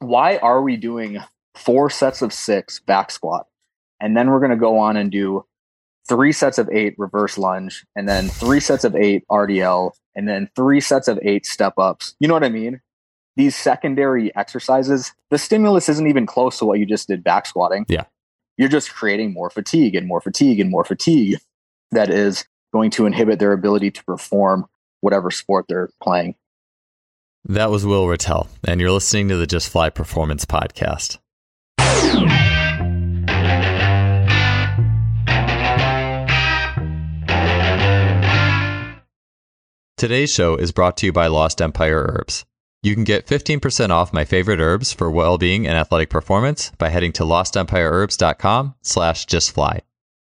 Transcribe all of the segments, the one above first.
why are we doing four sets of six back squat? And then we're going to go on and do three sets of eight reverse lunge, and then three sets of eight RDL, and then three sets of eight step ups. You know what I mean? These secondary exercises, the stimulus isn't even close to what you just did back squatting. Yeah. You're just creating more fatigue and more fatigue and more fatigue that is going to inhibit their ability to perform whatever sport they're playing. That was Will Ratelle, and you're listening to the Just Fly Performance Podcast. Today's show is brought to you by Lost Empire Herbs. You can get 15% off my favorite herbs for well-being and athletic performance by heading to lostempireherbs.com slash justfly.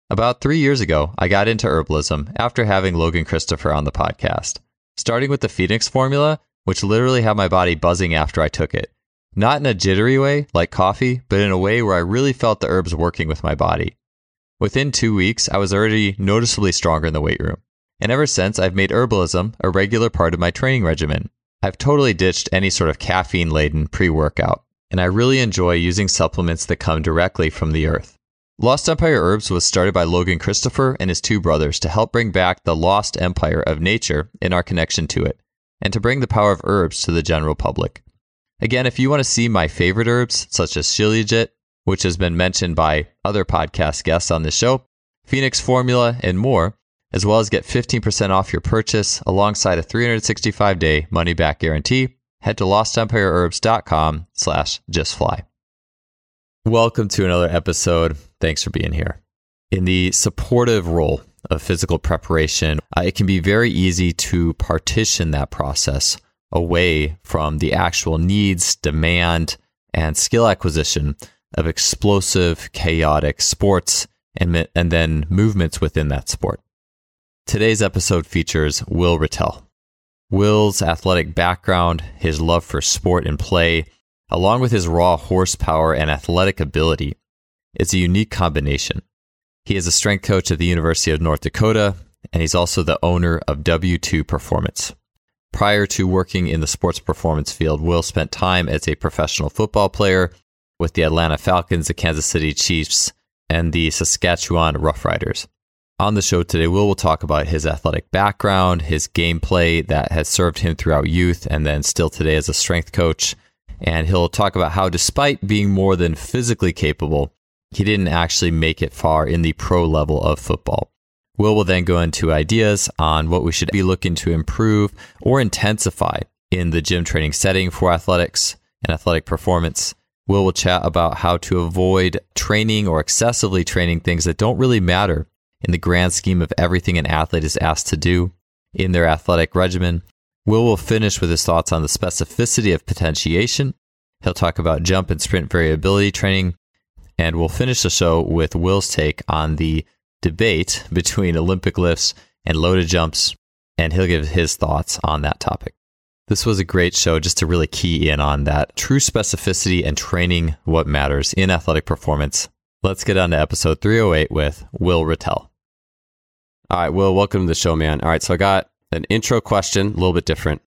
About three years ago, I got into herbalism after having Logan Christopher on the podcast, starting with the Phoenix formula, which literally had my body buzzing after I took it. Not in a jittery way, like coffee, but in a way where I really felt the herbs working with my body. Within two weeks, I was already noticeably stronger in the weight room. And ever since, I've made herbalism a regular part of my training regimen. I've totally ditched any sort of caffeine laden pre workout, and I really enjoy using supplements that come directly from the earth. Lost Empire Herbs was started by Logan Christopher and his two brothers to help bring back the lost empire of nature in our connection to it, and to bring the power of herbs to the general public. Again, if you want to see my favorite herbs, such as Shilajit, which has been mentioned by other podcast guests on this show, Phoenix Formula, and more, as well as get 15% off your purchase alongside a 365 day money back guarantee, head to lostempireherbs.com slash justfly. Welcome to another episode. Thanks for being here. In the supportive role of physical preparation, uh, it can be very easy to partition that process away from the actual needs, demand, and skill acquisition of explosive, chaotic sports and, and then movements within that sport. Today's episode features Will Ratelle. Will's athletic background, his love for sport and play, along with his raw horsepower and athletic ability, is a unique combination. He is a strength coach at the University of North Dakota, and he's also the owner of W2 Performance. Prior to working in the sports performance field, Will spent time as a professional football player with the Atlanta Falcons, the Kansas City Chiefs, and the Saskatchewan Roughriders. On the show today, Will will talk about his athletic background, his gameplay that has served him throughout youth, and then still today as a strength coach. And he'll talk about how, despite being more than physically capable, he didn't actually make it far in the pro level of football. Will will then go into ideas on what we should be looking to improve or intensify in the gym training setting for athletics and athletic performance. Will will chat about how to avoid training or excessively training things that don't really matter in the grand scheme of everything an athlete is asked to do in their athletic regimen. Will will finish with his thoughts on the specificity of potentiation. He'll talk about jump and sprint variability training, and we'll finish the show with Will's take on the debate between Olympic lifts and loaded jumps, and he'll give his thoughts on that topic. This was a great show just to really key in on that true specificity and training what matters in athletic performance. Let's get on to episode 308 with Will Ratelle. All right, Will, welcome to the show, man. All right, so I got an intro question, a little bit different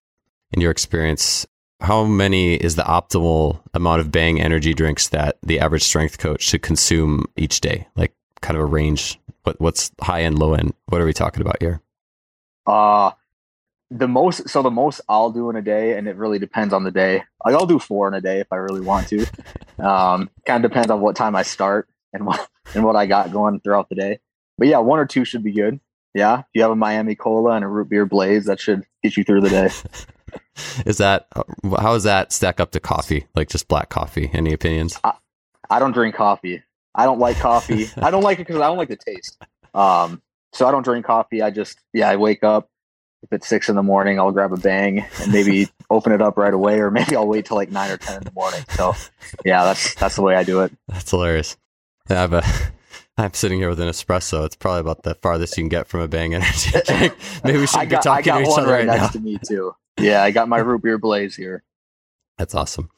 in your experience. How many is the optimal amount of bang energy drinks that the average strength coach should consume each day? Like kind of a range what what's high end, low end? What are we talking about here? Uh the most so the most I'll do in a day, and it really depends on the day. Like I'll do four in a day if I really want to. um, kind of depends on what time I start and what and what I got going throughout the day. But yeah, one or two should be good. Yeah, if you have a Miami Cola and a root beer blaze, that should get you through the day. is that how does that stack up to coffee? Like just black coffee? Any opinions? I, I don't drink coffee. I don't like coffee. I don't like it because I don't like the taste. Um, so I don't drink coffee. I just yeah, I wake up. If it's six in the morning, I'll grab a bang and maybe open it up right away, or maybe I'll wait till like nine or ten in the morning. So yeah, that's that's the way I do it. That's hilarious. I have a I'm sitting here with an espresso. It's probably about the farthest you can get from a Bang energy drink. Maybe we should got, be talking to each other right, right next now. to me too. Yeah, I got my root beer blaze here. That's awesome.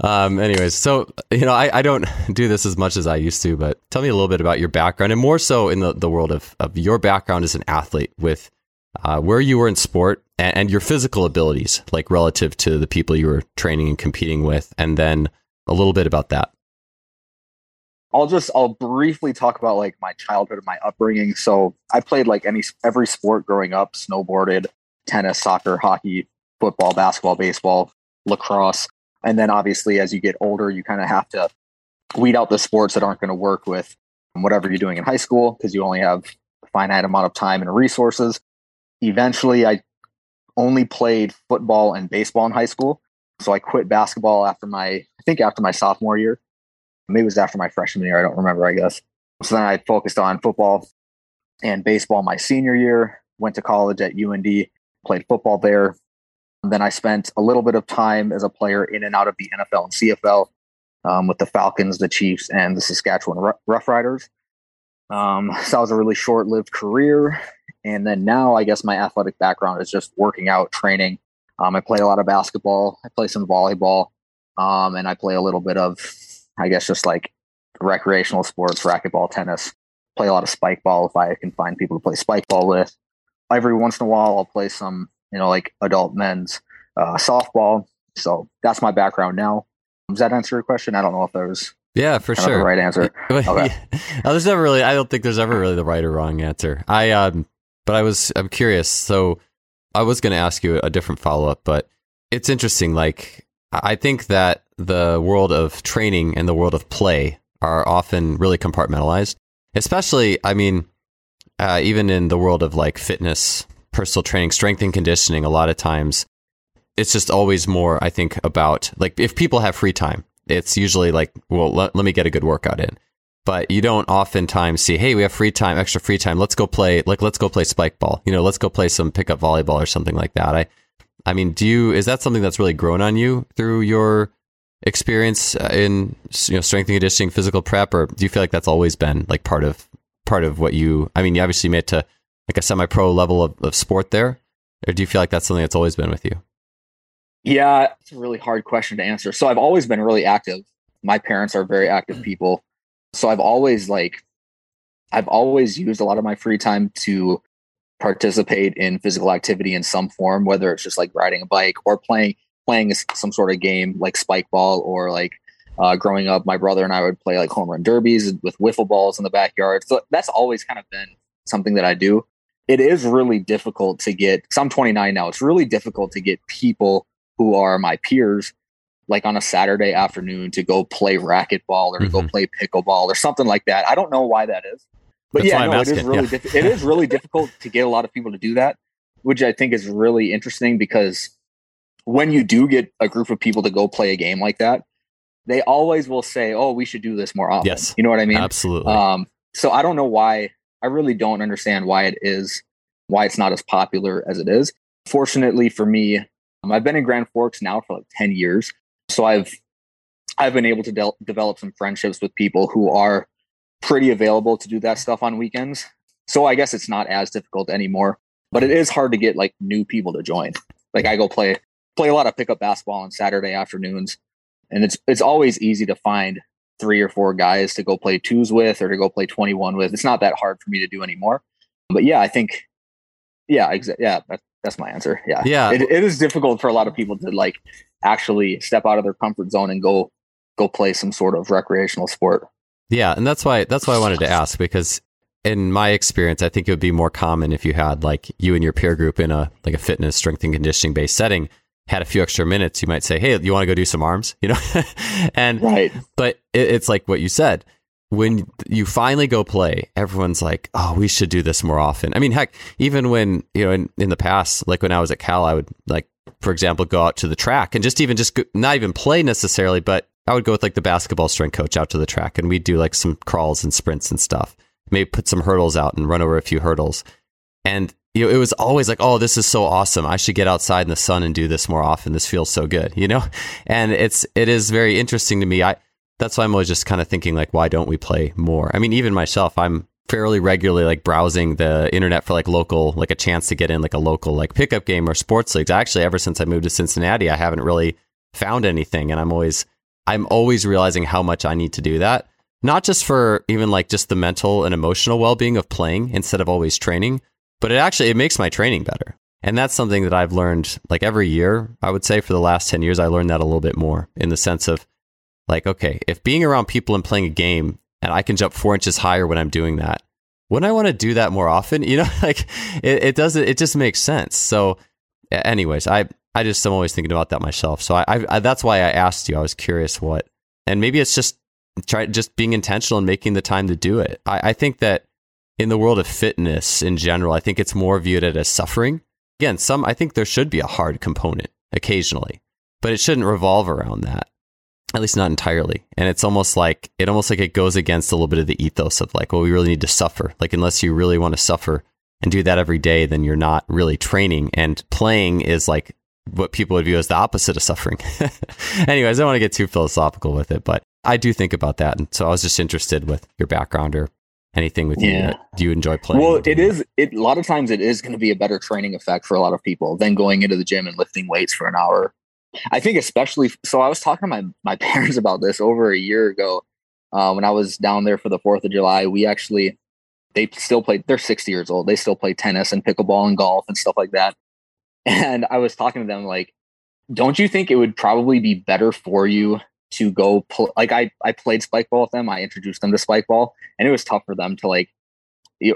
Um, anyways, so you know, I, I don't do this as much as I used to, but tell me a little bit about your background, and more so in the, the world of of your background as an athlete, with uh, where you were in sport and, and, your physical abilities, like relative to the people you were training and competing with, and then a little bit about that. I'll just I'll briefly talk about like my childhood and my upbringing. So I played like any every sport growing up, snowboarded, tennis, soccer, hockey, football, basketball, baseball, lacrosse. And then obviously as you get older, you kind of have to weed out the sports that aren't going to work with whatever you're doing in high school because you only have a finite amount of time and resources. Eventually I only played football and baseball in high school. So I quit basketball after my I think after my sophomore year maybe it was after my freshman year. I don't remember, I guess. So then I focused on football and baseball my senior year, went to college at UND, played football there. Then I spent a little bit of time as a player in and out of the NFL and CFL um, with the Falcons, the Chiefs, and the Saskatchewan Roughriders. Um, so that was a really short lived career. And then now, I guess my athletic background is just working out, training. Um, I play a lot of basketball, I play some volleyball, um, and I play a little bit of I guess just like recreational sports, racquetball, tennis. Play a lot of spike ball if I can find people to play spike ball with. Every once in a while, I'll play some, you know, like adult men's uh, softball. So that's my background now. Does that answer your question? I don't know if there's yeah, for sure. The right answer. Okay. there's never really. I don't think there's ever really the right or wrong answer. I um, but I was I'm curious. So I was going to ask you a different follow up, but it's interesting. Like I think that the world of training and the world of play are often really compartmentalized. Especially, I mean, uh, even in the world of like fitness, personal training, strength and conditioning, a lot of times it's just always more, I think, about like if people have free time, it's usually like, well, let, let me get a good workout in. But you don't oftentimes see, hey, we have free time, extra free time. Let's go play, like, let's go play spike ball. You know, let's go play some pickup volleyball or something like that. I, I mean, do you, is that something that's really grown on you through your experience uh, in you know strength and conditioning, physical prep, or do you feel like that's always been like part of part of what you? I mean, you obviously made to like a semi-pro level of, of sport there, or do you feel like that's something that's always been with you? Yeah, it's a really hard question to answer. So I've always been really active. My parents are very active mm. people, so I've always like I've always used a lot of my free time to participate in physical activity in some form, whether it's just like riding a bike or playing playing some sort of game like spike ball or like uh, growing up, my brother and I would play like home run derbies with wiffle balls in the backyard. So that's always kind of been something that I do. It is really difficult to get, because I'm 29 now, it's really difficult to get people who are my peers, like on a Saturday afternoon, to go play racquetball or mm-hmm. go play pickleball or something like that. I don't know why that is. But that's yeah, no, it is really yeah. it is really difficult to get a lot of people to do that, which I think is really interesting because when you do get a group of people to go play a game like that, they always will say, "Oh, we should do this more often." Yes, you know what I mean. Absolutely. Um, so I don't know why. I really don't understand why it is why it's not as popular as it is. Fortunately for me, um, I've been in Grand Forks now for like ten years, so I've I've been able to de- develop some friendships with people who are pretty available to do that stuff on weekends. So I guess it's not as difficult anymore, but it is hard to get like new people to join. Like I go play play a lot of pickup basketball on Saturday afternoons, and it's it's always easy to find three or four guys to go play twos with or to go play 21 with. It's not that hard for me to do anymore. But yeah, I think yeah, exa- yeah, that, that's my answer. Yeah. Yeah. It, it is difficult for a lot of people to like actually step out of their comfort zone and go go play some sort of recreational sport. Yeah, and that's why that's why I wanted to ask because in my experience, I think it would be more common if you had like you and your peer group in a like a fitness, strength and conditioning based setting had a few extra minutes, you might say, "Hey, you want to go do some arms?" You know, and right. But it, it's like what you said. When you finally go play, everyone's like, "Oh, we should do this more often." I mean, heck, even when you know, in, in the past, like when I was at Cal, I would like, for example, go out to the track and just even just go, not even play necessarily, but I would go with like the basketball strength coach out to the track, and we'd do like some crawls and sprints and stuff. Maybe put some hurdles out and run over a few hurdles. And you know, it was always like, oh, this is so awesome. I should get outside in the sun and do this more often. This feels so good, you know? And it's, it is very interesting to me. I, that's why I'm always just kind of thinking like, why don't we play more? I mean, even myself, I'm fairly regularly like browsing the internet for like local, like a chance to get in like a local like pickup game or sports leagues. Actually, ever since I moved to Cincinnati, I haven't really found anything. And I'm always, I'm always realizing how much I need to do that. Not just for even like just the mental and emotional well being of playing instead of always training, but it actually it makes my training better. And that's something that I've learned like every year, I would say for the last 10 years I learned that a little bit more in the sense of like, okay, if being around people and playing a game and I can jump four inches higher when I'm doing that, wouldn't I want to do that more often? You know, like it, it doesn't, it just makes sense. So, anyways, I, I just am always thinking about that myself. So I, I, I that's why I asked you. I was curious what, and maybe it's just try just being intentional and making the time to do it. I, I think that in the world of fitness in general, I think it's more viewed as suffering. Again, some I think there should be a hard component occasionally, but it shouldn't revolve around that. At least not entirely. And it's almost like it almost like it goes against a little bit of the ethos of like, well, we really need to suffer. Like unless you really want to suffer and do that every day, then you're not really training. And playing is like what people would view as the opposite of suffering. Anyways, I don't want to get too philosophical with it, but I do think about that. And so I was just interested with your background or anything with yeah. you do you enjoy playing? Well it is it a lot of times it is going to be a better training effect for a lot of people than going into the gym and lifting weights for an hour. I think especially so i was talking to my my parents about this over a year ago uh, when i was down there for the fourth of july we actually they still play they're 60 years old they still play tennis and pickleball and golf and stuff like that. And i was talking to them like don't you think it would probably be better for you to go pl- like I I played spike ball with them. I introduced them to spike ball, and it was tough for them to like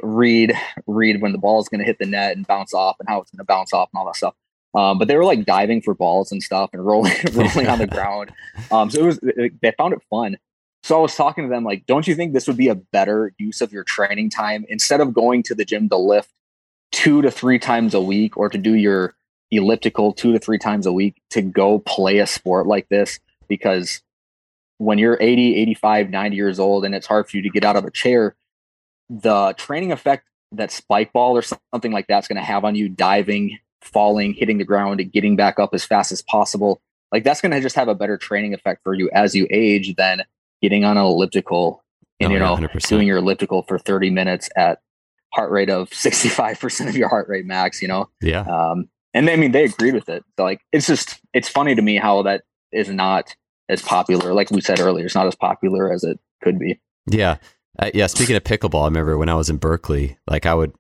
read read when the ball is going to hit the net and bounce off and how it's going to bounce off and all that stuff. Um, but they were like diving for balls and stuff and rolling rolling on the ground. Um, so it was they found it fun. So I was talking to them like, don't you think this would be a better use of your training time instead of going to the gym to lift two to three times a week or to do your elliptical two to three times a week to go play a sport like this because when you're 80, 85, 90 years old and it's hard for you to get out of a chair, the training effect that spike ball or something like that's going to have on you diving, falling, hitting the ground, getting back up as fast as possible, like that's going to just have a better training effect for you as you age than getting on an elliptical and, oh, you know, 100%. doing your elliptical for 30 minutes at heart rate of 65% of your heart rate max, you know? Yeah. Um, and I mean, they agreed with it. So like, it's just, it's funny to me how that is not as popular. Like we said earlier, it's not as popular as it could be. Yeah. Uh, yeah. Speaking of pickleball, I remember when I was in Berkeley, like I would,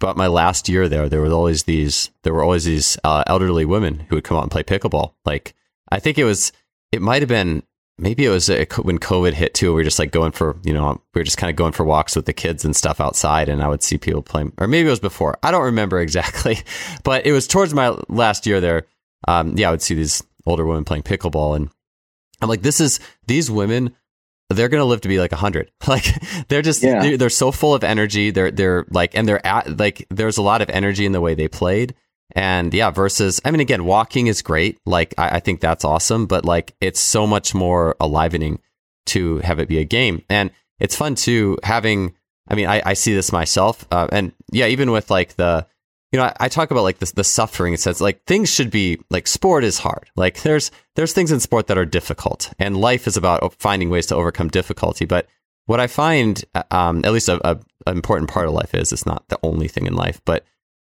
but my last year there, there was always these, there were always these uh, elderly women who would come out and play pickleball. Like I think it was, it might have been, maybe it was a, when COVID hit too. We were just like going for, you know, we were just kind of going for walks with the kids and stuff outside, and I would see people playing, or maybe it was before. I don't remember exactly, but it was towards my last year there. Um, yeah, I would see these older women playing pickleball, and I'm like, this is these women. They're gonna live to be like hundred. Like they're just yeah. they're, they're, so full of energy. They're they're like and they're at like there's a lot of energy in the way they played. And yeah, versus I mean again, walking is great. Like I, I think that's awesome, but like it's so much more alivening to have it be a game. And it's fun too having I mean, I, I see this myself. Uh, and yeah, even with like the you know, I, I, talk about like the, the suffering. It says like things should be like sport is hard. Like there's there's things in sport that are difficult, and life is about finding ways to overcome difficulty. But what I find, uh, um, at least a, a, an important part of life is it's not the only thing in life. But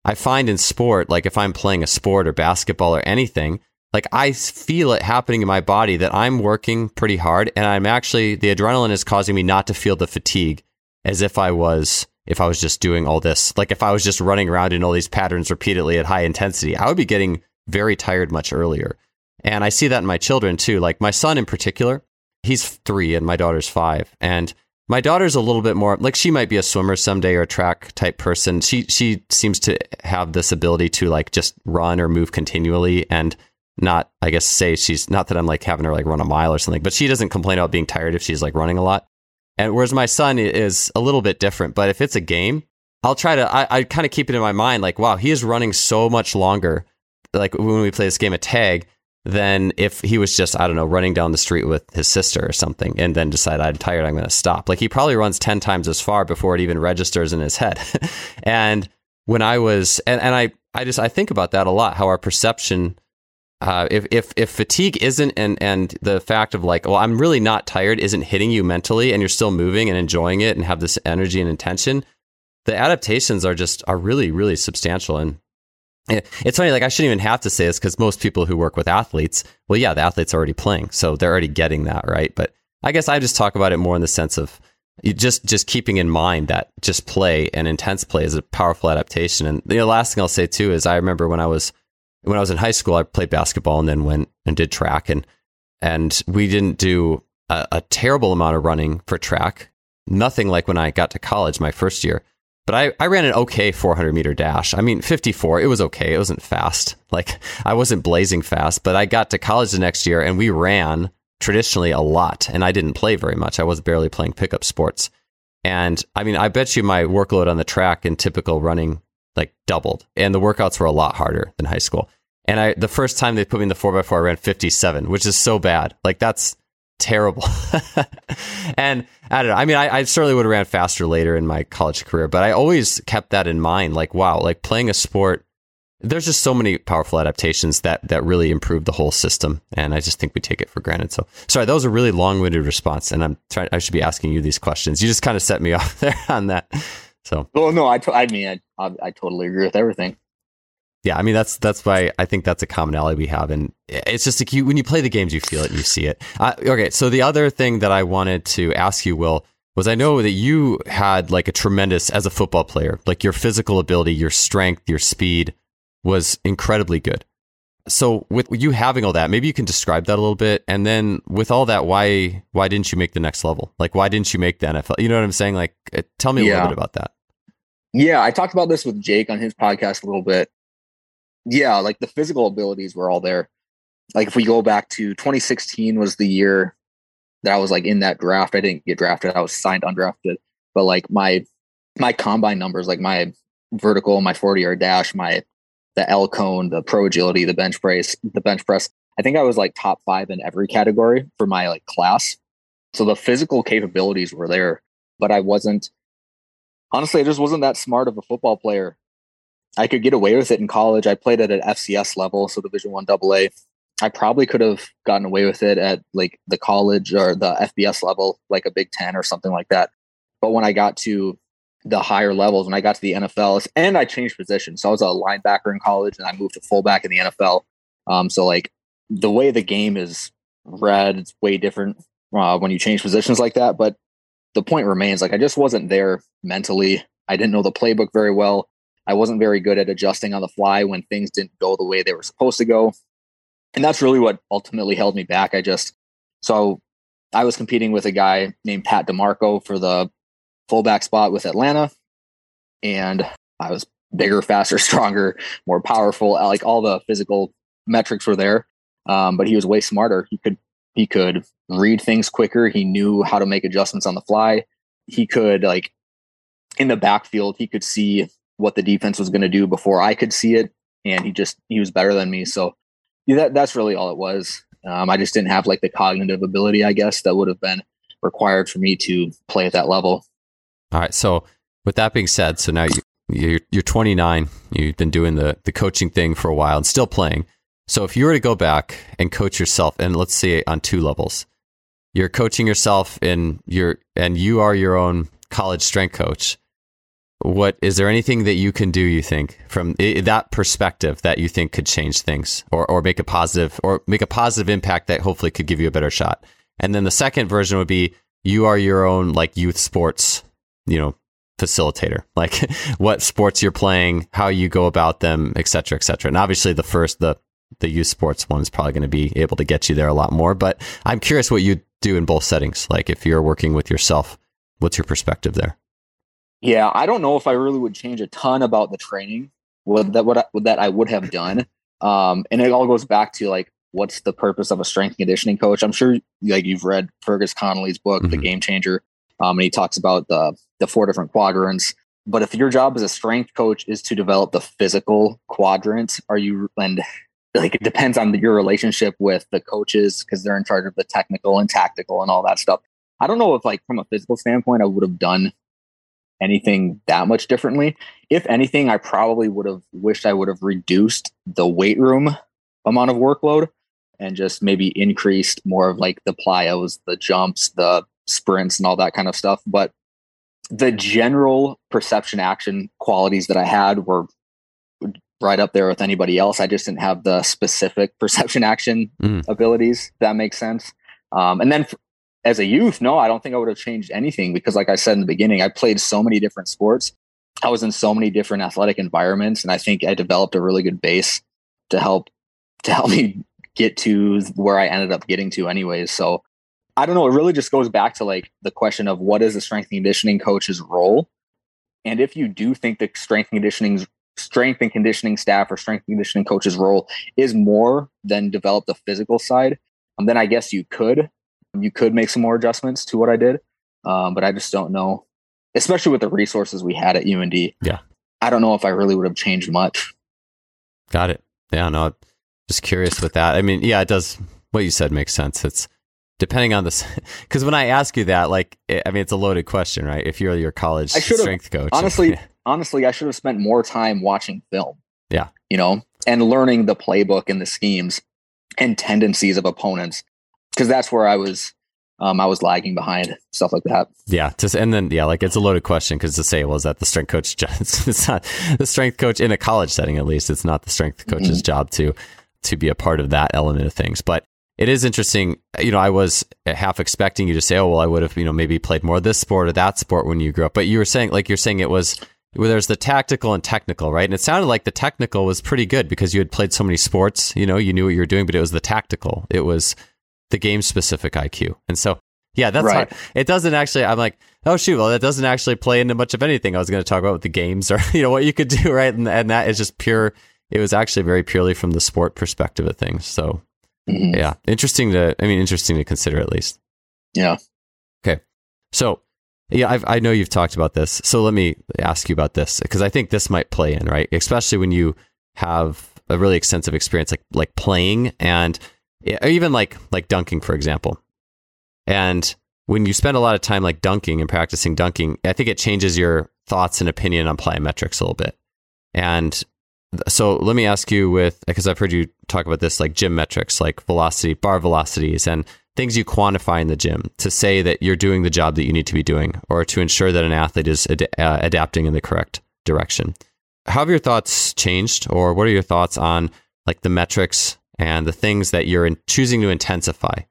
I find in sport, like if I'm playing a sport or basketball or anything, like I feel it happening in my body that I'm working pretty hard, and I'm actually the adrenaline is causing me not to feel the fatigue as if I was if I was just doing all this. Like if I was just running around in all these patterns repeatedly at high intensity, I would be getting very tired much earlier. And I see that in my children too. Like my son in particular, he's three and my daughter's five. And my daughter's a little bit more like she might be a swimmer someday or a track type person. She she seems to have this ability to like just run or move continually and not I guess say she's not that I'm like having her like run a mile or something, but she doesn't complain about being tired if she's like running a lot. And whereas my son is a little bit different, but if it's a game, I'll try to, I, I kind of keep it in my mind like, wow, he is running so much longer, like when we play this game of tag, than if he was just, I don't know, running down the street with his sister or something and then decide I'm tired, I'm going to stop. Like he probably runs 10 times as far before it even registers in his head. and when I was, and, and I, I just, I think about that a lot, how our perception uh, if if if fatigue isn't and and the fact of like, well, I'm really not tired isn't hitting you mentally, and you're still moving and enjoying it and have this energy and intention, the adaptations are just are really really substantial. And it's funny, like I shouldn't even have to say this because most people who work with athletes, well, yeah, the athlete's already playing, so they're already getting that right. But I guess I just talk about it more in the sense of just just keeping in mind that just play and intense play is a powerful adaptation. And the last thing I'll say too is I remember when I was when I was in high school, I played basketball and then went and did track and and we didn't do a, a terrible amount of running for track. Nothing like when I got to college my first year. But I, I ran an okay 400 meter dash. I mean, 54, it was okay. It wasn't fast. Like, I wasn't blazing fast, but I got to college the next year and we ran traditionally a lot. And I didn't play very much. I was barely playing pickup sports. And I mean, I bet you my workload on the track in typical running like doubled. And the workouts were a lot harder than high school. And I, the first time they put me in the 4x4, I ran 57, which is so bad. Like, that's terrible. and I don't know. I mean, I, I certainly would have ran faster later in my college career, but I always kept that in mind. Like, wow, like playing a sport, there's just so many powerful adaptations that that really improve the whole system, and I just think we take it for granted. So, sorry, that was a really long-winded response, and I'm trying. I should be asking you these questions. You just kind of set me off there on that. So, well, no, I, I mean, I, I, I totally agree with everything yeah, I mean that's that's why I think that's a commonality we have, and it's just like you when you play the games, you feel it, you see it. Uh, okay, so the other thing that I wanted to ask you, Will, was I know that you had like a tremendous as a football player, like your physical ability, your strength, your speed was incredibly good. So with you having all that, maybe you can describe that a little bit, and then with all that, why why didn't you make the next level? Like why didn't you make the NFL? You know what I'm saying? Like uh, tell me a yeah. little bit about that. Yeah, I talked about this with Jake on his podcast a little bit yeah, like the physical abilities were all there. Like if we go back to 2016 was the year that I was like in that draft. I didn't get drafted. I was signed undrafted. But like my my combine numbers, like my vertical, my 40 yard dash, my the L cone, the pro agility, the bench press, the bench press. I think I was like top five in every category for my like class. So the physical capabilities were there, but I wasn't honestly, I just wasn't that smart of a football player. I could get away with it in college. I played at an FCS level, so Division One AA. I probably could have gotten away with it at like the college or the FBS level, like a Big Ten or something like that. But when I got to the higher levels, when I got to the NFL, and I changed positions, so I was a linebacker in college, and I moved to fullback in the NFL. Um, so like the way the game is read, it's way different uh, when you change positions like that. But the point remains, like I just wasn't there mentally. I didn't know the playbook very well. I wasn't very good at adjusting on the fly when things didn't go the way they were supposed to go. And that's really what ultimately held me back. I just, so I was competing with a guy named Pat DiMarco for the fullback spot with Atlanta. And I was bigger, faster, stronger, more powerful. Like all the physical metrics were there. Um, but he was way smarter. He could, he could read things quicker. He knew how to make adjustments on the fly. He could like in the backfield, he could see what the defense was going to do before I could see it, and he just he was better than me. So yeah, that that's really all it was. Um, I just didn't have like the cognitive ability, I guess, that would have been required for me to play at that level. All right. So with that being said, so now you you're, you're 29. You've been doing the the coaching thing for a while and still playing. So if you were to go back and coach yourself, and let's say on two levels, you're coaching yourself in your and you are your own college strength coach what is there anything that you can do you think from that perspective that you think could change things or, or make a positive or make a positive impact that hopefully could give you a better shot? And then the second version would be you are your own like youth sports you know facilitator. Like what sports you're playing how you go about them et cetera et cetera. And obviously the first the the youth sports one is probably going to be able to get you there a lot more but i'm curious what you do in both settings like if you're working with yourself what's your perspective there yeah, I don't know if I really would change a ton about the training with that what I, that I would have done. Um, and it all goes back to like what's the purpose of a strength conditioning coach? I'm sure like you've read Fergus Connolly's book, mm-hmm. The Game Changer, um, and he talks about the the four different quadrants. But if your job as a strength coach is to develop the physical quadrant, are you and like it depends on the, your relationship with the coaches because they're in charge of the technical and tactical and all that stuff. I don't know if like from a physical standpoint I would have done anything that much differently. If anything, I probably would have wished I would have reduced the weight room amount of workload and just maybe increased more of like the plyos, the jumps, the sprints, and all that kind of stuff. But the general perception action qualities that I had were right up there with anybody else. I just didn't have the specific perception action mm. abilities. That makes sense. Um, and then as a youth, no, I don't think I would have changed anything because, like I said in the beginning, I played so many different sports. I was in so many different athletic environments, and I think I developed a really good base to help to help me get to where I ended up getting to, anyways. So I don't know. It really just goes back to like the question of what is the strength and conditioning coach's role, and if you do think the strength and conditioning strength and conditioning staff or strength and conditioning coach's role is more than develop the physical side, um, then I guess you could you could make some more adjustments to what I did. Um, but I just don't know, especially with the resources we had at UND. Yeah, I don't know if I really would have changed much. Got it. Yeah, no, just curious with that. I mean, yeah, it does. What you said makes sense. It's depending on this, because when I ask you that, like, I mean, it's a loaded question, right? If you're your college strength coach, honestly, honestly, I should have spent more time watching film. Yeah, you know, and learning the playbook and the schemes and tendencies of opponents, because that's where I was um, I was lagging behind stuff like that. Yeah, just and then yeah, like it's a loaded question because to say well, is that the strength coach? It's not the strength coach in a college setting, at least. It's not the strength coach's mm-hmm. job to to be a part of that element of things. But it is interesting. You know, I was half expecting you to say, "Oh, well, I would have you know maybe played more this sport or that sport when you grew up." But you were saying like you're saying it was where there's the tactical and technical, right? And it sounded like the technical was pretty good because you had played so many sports. You know, you knew what you were doing, but it was the tactical. It was the game specific IQ. And so, yeah, that's right. Hard. It doesn't actually, I'm like, oh, shoot, well, that doesn't actually play into much of anything I was going to talk about with the games or, you know, what you could do, right? And, and that is just pure, it was actually very purely from the sport perspective of things. So, mm-hmm. yeah, interesting to, I mean, interesting to consider at least. Yeah. Okay. So, yeah, I've, I know you've talked about this. So let me ask you about this because I think this might play in, right? Especially when you have a really extensive experience like like playing and even like like dunking for example and when you spend a lot of time like dunking and practicing dunking i think it changes your thoughts and opinion on plyometrics a little bit and so let me ask you with because i've heard you talk about this like gym metrics like velocity bar velocities and things you quantify in the gym to say that you're doing the job that you need to be doing or to ensure that an athlete is ad- uh, adapting in the correct direction how have your thoughts changed or what are your thoughts on like the metrics and the things that you're in, choosing to intensify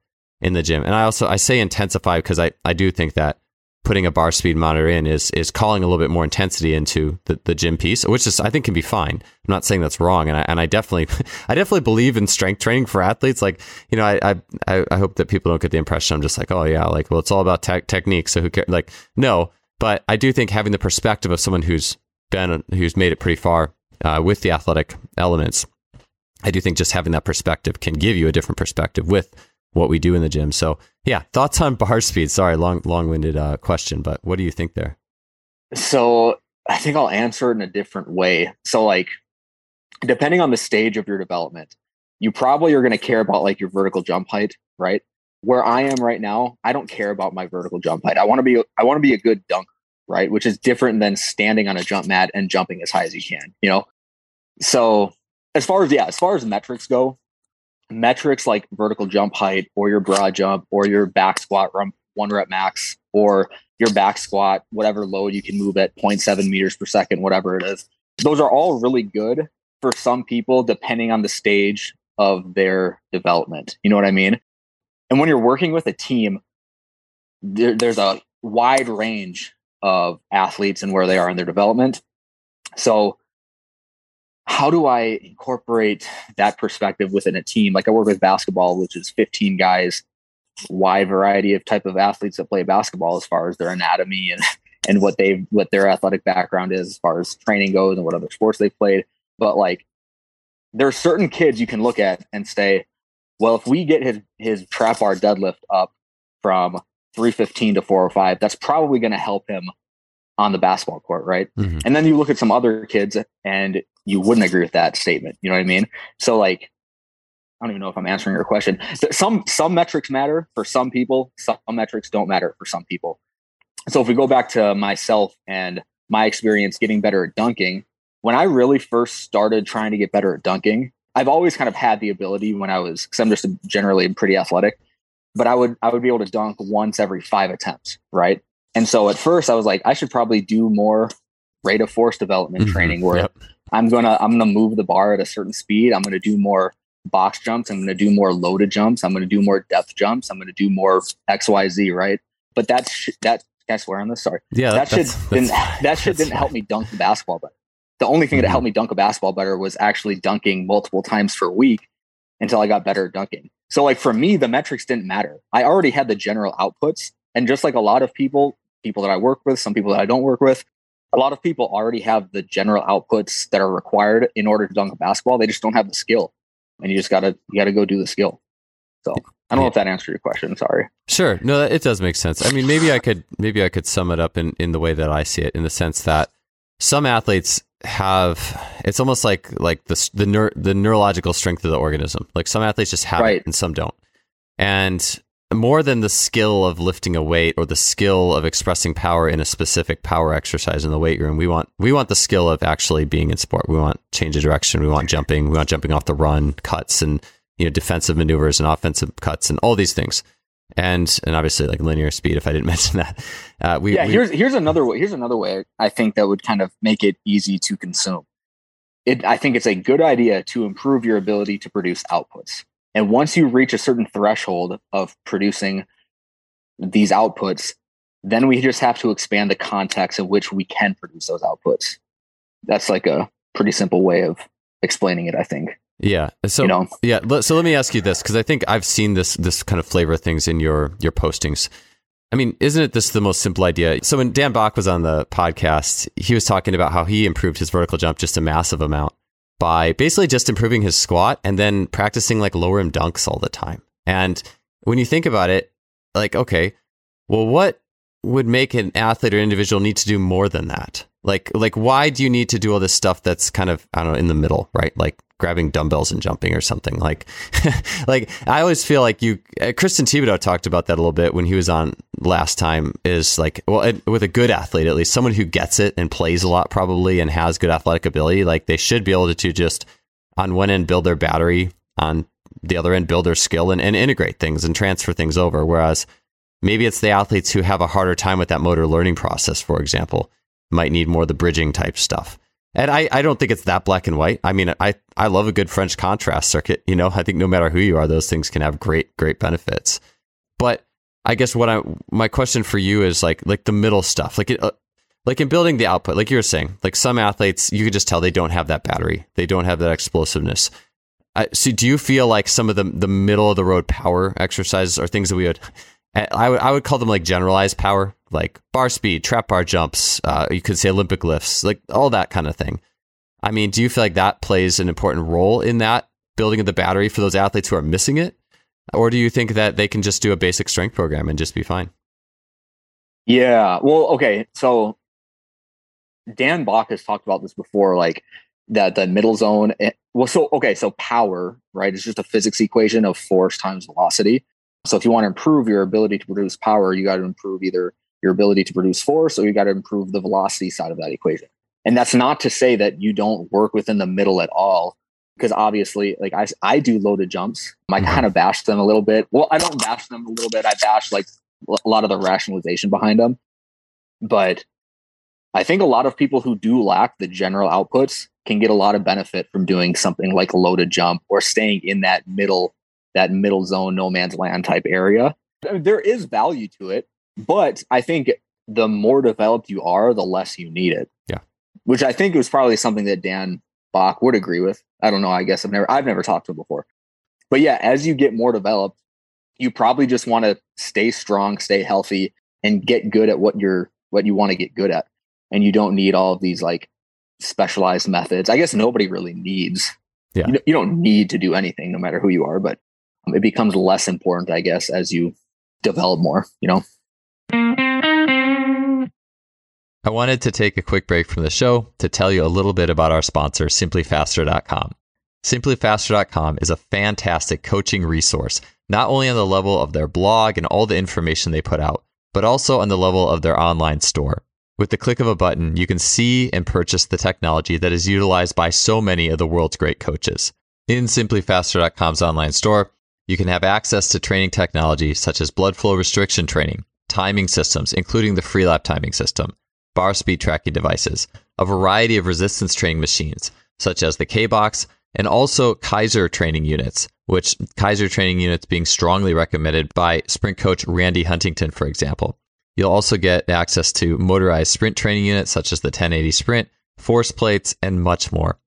in the gym. And I also I say intensify because I, I do think that putting a bar speed monitor in is is calling a little bit more intensity into the, the gym piece, which is I think can be fine. I'm not saying that's wrong, and I and I definitely I definitely believe in strength training for athletes. Like you know, I I I hope that people don't get the impression I'm just like oh yeah, like well it's all about te- technique, so who cares? Like no, but I do think having the perspective of someone who's been who's made it pretty far uh, with the athletic elements I do think just having that perspective can give you a different perspective with what we do in the gym. So, yeah, thoughts on bar speed? Sorry, long, long-winded uh, question, but what do you think there? So, I think I'll answer it in a different way. So, like, depending on the stage of your development, you probably are going to care about like your vertical jump height, right? Where I am right now, I don't care about my vertical jump height. I want to be, I want to be a good dunker, right? Which is different than standing on a jump mat and jumping as high as you can, you know. So as far as yeah, as far as metrics go, metrics like vertical jump height or your broad jump or your back squat run one rep max or your back squat, whatever load you can move at 0.7 meters per second, whatever it is. Those are all really good for some people, depending on the stage of their development. You know what I mean? And when you're working with a team, there, there's a wide range of athletes and where they are in their development. So how do I incorporate that perspective within a team? Like I work with basketball, which is 15 guys, wide variety of type of athletes that play basketball as far as their anatomy and and what they what their athletic background is as far as training goes and what other sports they've played. But like there are certain kids you can look at and say, well, if we get his his trap bar deadlift up from 315 to 405, that's probably going to help him on the basketball court, right? Mm-hmm. And then you look at some other kids and you wouldn't agree with that statement. You know what I mean? So like, I don't even know if I'm answering your question. Some some metrics matter for some people. Some metrics don't matter for some people. So if we go back to myself and my experience getting better at dunking, when I really first started trying to get better at dunking, I've always kind of had the ability when I was because I'm just generally pretty athletic, but I would I would be able to dunk once every five attempts, right? And so at first I was like, I should probably do more rate of force development mm-hmm. training where yep. I'm gonna I'm gonna move the bar at a certain speed. I'm gonna do more box jumps. I'm gonna do more loaded jumps. I'm gonna do more depth jumps. I'm gonna do more X Y Z. Right. But that's that. Can I swear on this? Sorry. Yeah. That shit didn't. That shit didn't help me dunk the basketball better. The only thing mm-hmm. that helped me dunk a basketball better was actually dunking multiple times per week until I got better at dunking. So like for me, the metrics didn't matter. I already had the general outputs. And just like a lot of people, people that I work with, some people that I don't work with, a lot of people already have the general outputs that are required in order to dunk a basketball. They just don't have the skill. And you just gotta you gotta go do the skill. So I don't know if that answered your question. Sorry. Sure. No, it does make sense. I mean, maybe I could maybe I could sum it up in, in the way that I see it, in the sense that some athletes have it's almost like like the the neur- the neurological strength of the organism. Like some athletes just have Right. it and some don't. And more than the skill of lifting a weight or the skill of expressing power in a specific power exercise in the weight room, we want we want the skill of actually being in sport. We want change of direction. We want jumping. We want jumping off the run, cuts, and you know defensive maneuvers and offensive cuts and all these things. And and obviously like linear speed. If I didn't mention that, uh, we yeah, we- here's here's another way. Here's another way I think that would kind of make it easy to consume. It I think it's a good idea to improve your ability to produce outputs. And once you reach a certain threshold of producing these outputs, then we just have to expand the context in which we can produce those outputs. That's like a pretty simple way of explaining it, I think. yeah. So you know, Yeah, so let me ask you this because I think I've seen this this kind of flavor of things in your your postings. I mean, isn't it this the most simple idea? So when Dan Bach was on the podcast, he was talking about how he improved his vertical jump just a massive amount by basically just improving his squat and then practicing like lower rim dunks all the time. And when you think about it, like okay, well what would make an athlete or individual need to do more than that? Like like why do you need to do all this stuff that's kind of I don't know in the middle, right? Like grabbing dumbbells and jumping or something. Like like I always feel like you uh, Christian Thibaudeau talked about that a little bit when he was on last time is like well with a good athlete at least someone who gets it and plays a lot probably and has good athletic ability like they should be able to, to just on one end build their battery on the other end build their skill and, and integrate things and transfer things over whereas maybe it's the athletes who have a harder time with that motor learning process for example might need more of the bridging type stuff and I, I don't think it's that black and white. I mean, I, I love a good French contrast circuit. You know, I think no matter who you are, those things can have great, great benefits. But I guess what I, my question for you is like, like the middle stuff, like it, uh, like in building the output, like you were saying, like some athletes, you could just tell they don't have that battery. They don't have that explosiveness. I, so do you feel like some of the, the middle of the road power exercises are things that we would, I would, I would call them like generalized power, like bar speed, trap bar jumps. Uh, you could say Olympic lifts, like all that kind of thing. I mean, do you feel like that plays an important role in that building of the battery for those athletes who are missing it? Or do you think that they can just do a basic strength program and just be fine? Yeah. Well, okay. So Dan Bach has talked about this before, like that the middle zone. eh, Well, so okay, so power, right? It's just a physics equation of force times velocity. So if you want to improve your ability to produce power, you got to improve either your ability to produce force or you got to improve the velocity side of that equation. And that's not to say that you don't work within the middle at all. Because obviously, like I, I do loaded jumps. I Mhm. kind of bash them a little bit. Well, I don't bash them a little bit. I bash like a lot of the rationalization behind them. But I think a lot of people who do lack the general outputs can get a lot of benefit from doing something like a loaded jump or staying in that middle, that middle zone, no man's land type area. I mean, There is value to it, but I think the more developed you are, the less you need it. Yeah. Which I think was probably something that Dan Bach would agree with. I don't know. I guess I've never I've never talked to him before. But yeah, as you get more developed, you probably just want to stay strong, stay healthy, and get good at what you're what you want to get good at. And you don't need all of these like specialized methods. I guess nobody really needs. Yeah. You, you don't need to do anything, no matter who you are. But it becomes less important, I guess, as you develop more. You know. I wanted to take a quick break from the show to tell you a little bit about our sponsor, simplyfaster.com. Simplyfaster.com is a fantastic coaching resource, not only on the level of their blog and all the information they put out, but also on the level of their online store. With the click of a button, you can see and purchase the technology that is utilized by so many of the world's great coaches. In simplyfaster.com's online store, you can have access to training technology such as blood flow restriction training, timing systems, including the Freelap timing system, bar speed tracking devices, a variety of resistance training machines, such as the K Box, and also Kaiser training units, which Kaiser training units being strongly recommended by sprint coach Randy Huntington, for example. You'll also get access to motorized sprint training units such as the 1080 Sprint, force plates, and much more.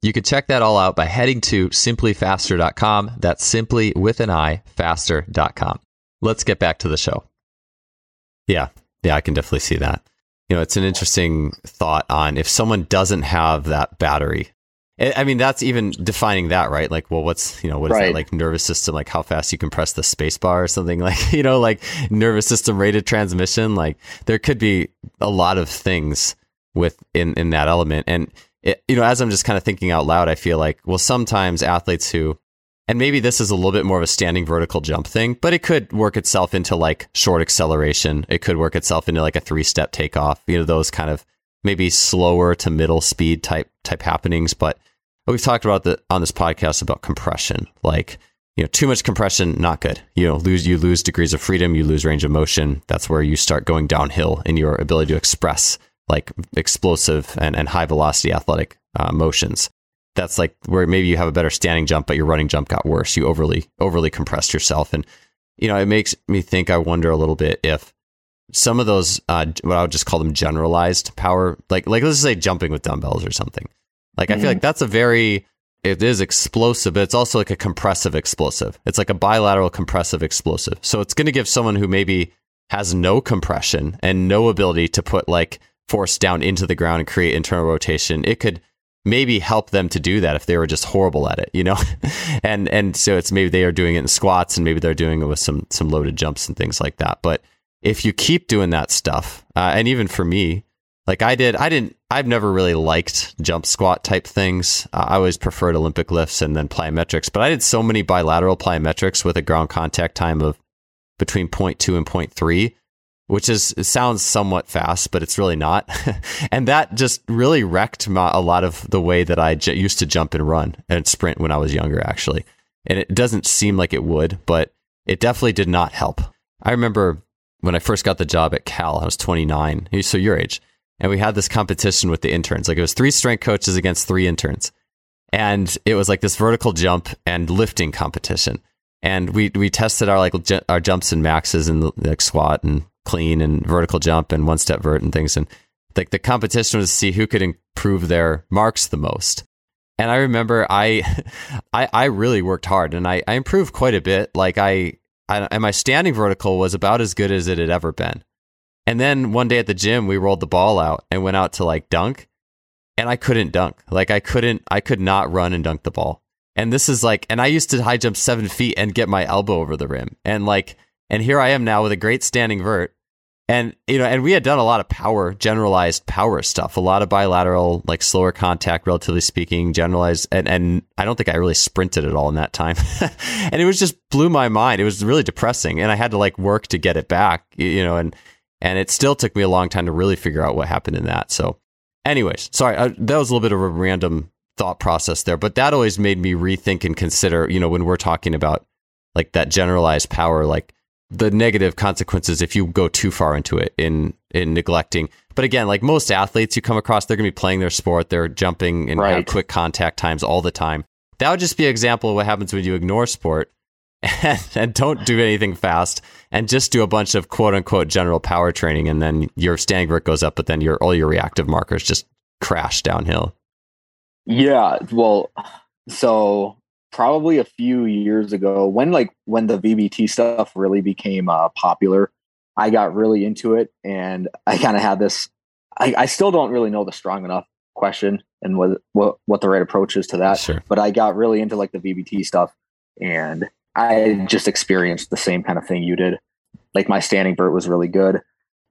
You can check that all out by heading to simplyfaster.com. That's simply with an I, faster.com. Let's get back to the show. Yeah, yeah, I can definitely see that. You know, it's an interesting thought on if someone doesn't have that battery. I mean, that's even defining that, right? Like, well, what's, you know, what is right. that like nervous system, like how fast you can press the space bar or something like, you know, like nervous system rated transmission. Like there could be a lot of things with in, in that element. And, it, you know, as I'm just kind of thinking out loud, I feel like, well, sometimes athletes who and maybe this is a little bit more of a standing vertical jump thing, but it could work itself into like short acceleration. It could work itself into like a three step takeoff, you know, those kind of maybe slower to middle speed type type happenings. But we've talked about the on this podcast about compression. Like, you know, too much compression, not good. You know, lose you lose degrees of freedom, you lose range of motion. That's where you start going downhill in your ability to express like explosive and, and high velocity athletic uh, motions that's like where maybe you have a better standing jump, but your running jump got worse. You overly overly compressed yourself, and you know it makes me think. I wonder a little bit if some of those uh, what I would just call them generalized power, like like let's say jumping with dumbbells or something. Like mm-hmm. I feel mm-hmm. like that's a very it is explosive, but it's also like a compressive explosive. It's like a bilateral compressive explosive. So it's going to give someone who maybe has no compression and no ability to put like force down into the ground and create internal rotation. It could maybe help them to do that if they were just horrible at it, you know? and and so it's maybe they are doing it in squats and maybe they're doing it with some some loaded jumps and things like that. But if you keep doing that stuff, uh, and even for me, like I did, I didn't, I've never really liked jump squat type things. Uh, I always preferred Olympic lifts and then plyometrics, but I did so many bilateral plyometrics with a ground contact time of between 0.2 and 0.3 which is sounds somewhat fast, but it's really not. and that just really wrecked my, a lot of the way that I j- used to jump and run and sprint when I was younger, actually. And it doesn't seem like it would, but it definitely did not help. I remember when I first got the job at Cal, I was 29, so your age, and we had this competition with the interns. Like it was three strength coaches against three interns. And it was like this vertical jump and lifting competition. And we we tested our like our jumps and maxes and like squat and clean and vertical jump and one step vert and things. And like the competition was to see who could improve their marks the most. And I remember I, I, I really worked hard and I, I improved quite a bit. Like I, I, and my standing vertical was about as good as it had ever been. And then one day at the gym, we rolled the ball out and went out to like dunk and I couldn't dunk. Like I couldn't, I could not run and dunk the ball. And this is like, and I used to high jump seven feet and get my elbow over the rim. And like, and here I am now with a great standing vert and you know, and we had done a lot of power, generalized power stuff, a lot of bilateral, like slower contact, relatively speaking, generalized. And, and I don't think I really sprinted at all in that time. and it was just blew my mind. It was really depressing, and I had to like work to get it back, you know, and and it still took me a long time to really figure out what happened in that. So, anyways, sorry, I, that was a little bit of a random thought process there, but that always made me rethink and consider, you know, when we're talking about like that generalized power, like the negative consequences if you go too far into it in in neglecting. But again, like most athletes you come across, they're going to be playing their sport, they're jumping and right. have quick contact times all the time. That would just be an example of what happens when you ignore sport and, and don't do anything fast and just do a bunch of quote unquote general power training, and then your standing vert goes up, but then your all your reactive markers just crash downhill. Yeah, well, so probably a few years ago when like when the VBT stuff really became uh, popular, I got really into it and I kind of had this. I, I still don't really know the strong enough question and what what what the right approach is to that. Sure. But I got really into like the VBT stuff and I just experienced the same kind of thing you did. Like my standing vert was really good.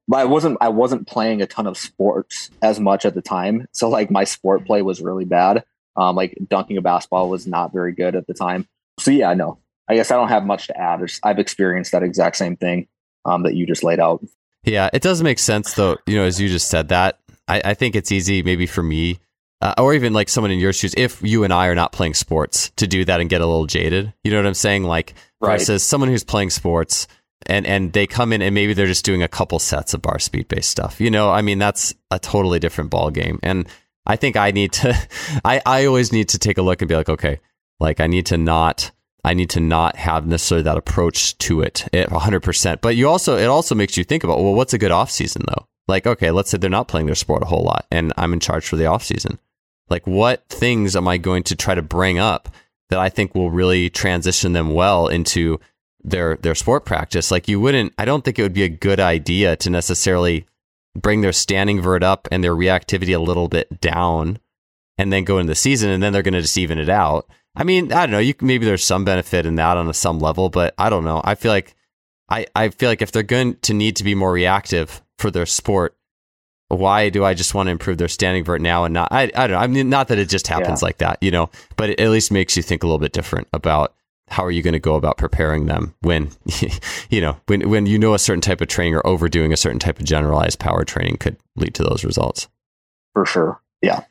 But I wasn't I wasn't playing a ton of sports as much at the time. So like my sport play was really bad. Um, like dunking a basketball was not very good at the time. So yeah, no, I guess I don't have much to add. I've experienced that exact same thing um, that you just laid out. Yeah, it does make sense though. You know, as you just said that, I, I think it's easy maybe for me, uh, or even like someone in your shoes, if you and I are not playing sports, to do that and get a little jaded. You know what I'm saying? Like right. versus someone who's playing sports and and they come in and maybe they're just doing a couple sets of bar speed based stuff. You know, I mean that's a totally different ball game. And I think I need to, I, I always need to take a look and be like, okay, like I need to not, I need to not have necessarily that approach to it 100%. But you also, it also makes you think about, well, what's a good off season though? Like, okay, let's say they're not playing their sport a whole lot and I'm in charge for the off season. Like, what things am I going to try to bring up that I think will really transition them well into their their sport practice? Like, you wouldn't. I don't think it would be a good idea to necessarily bring their standing vert up and their reactivity a little bit down, and then go into the season, and then they're going to just even it out. I mean, I don't know. You maybe there's some benefit in that on a some level, but I don't know. I feel like I, I feel like if they're going to need to be more reactive for their sport, why do I just want to improve their standing vert now and not? I, I don't know. I mean, not that it just happens yeah. like that, you know, but it at least makes you think a little bit different about how are you going to go about preparing them when, you know, when, when you know a certain type of training or overdoing a certain type of generalized power training could lead to those results. For sure. Yeah.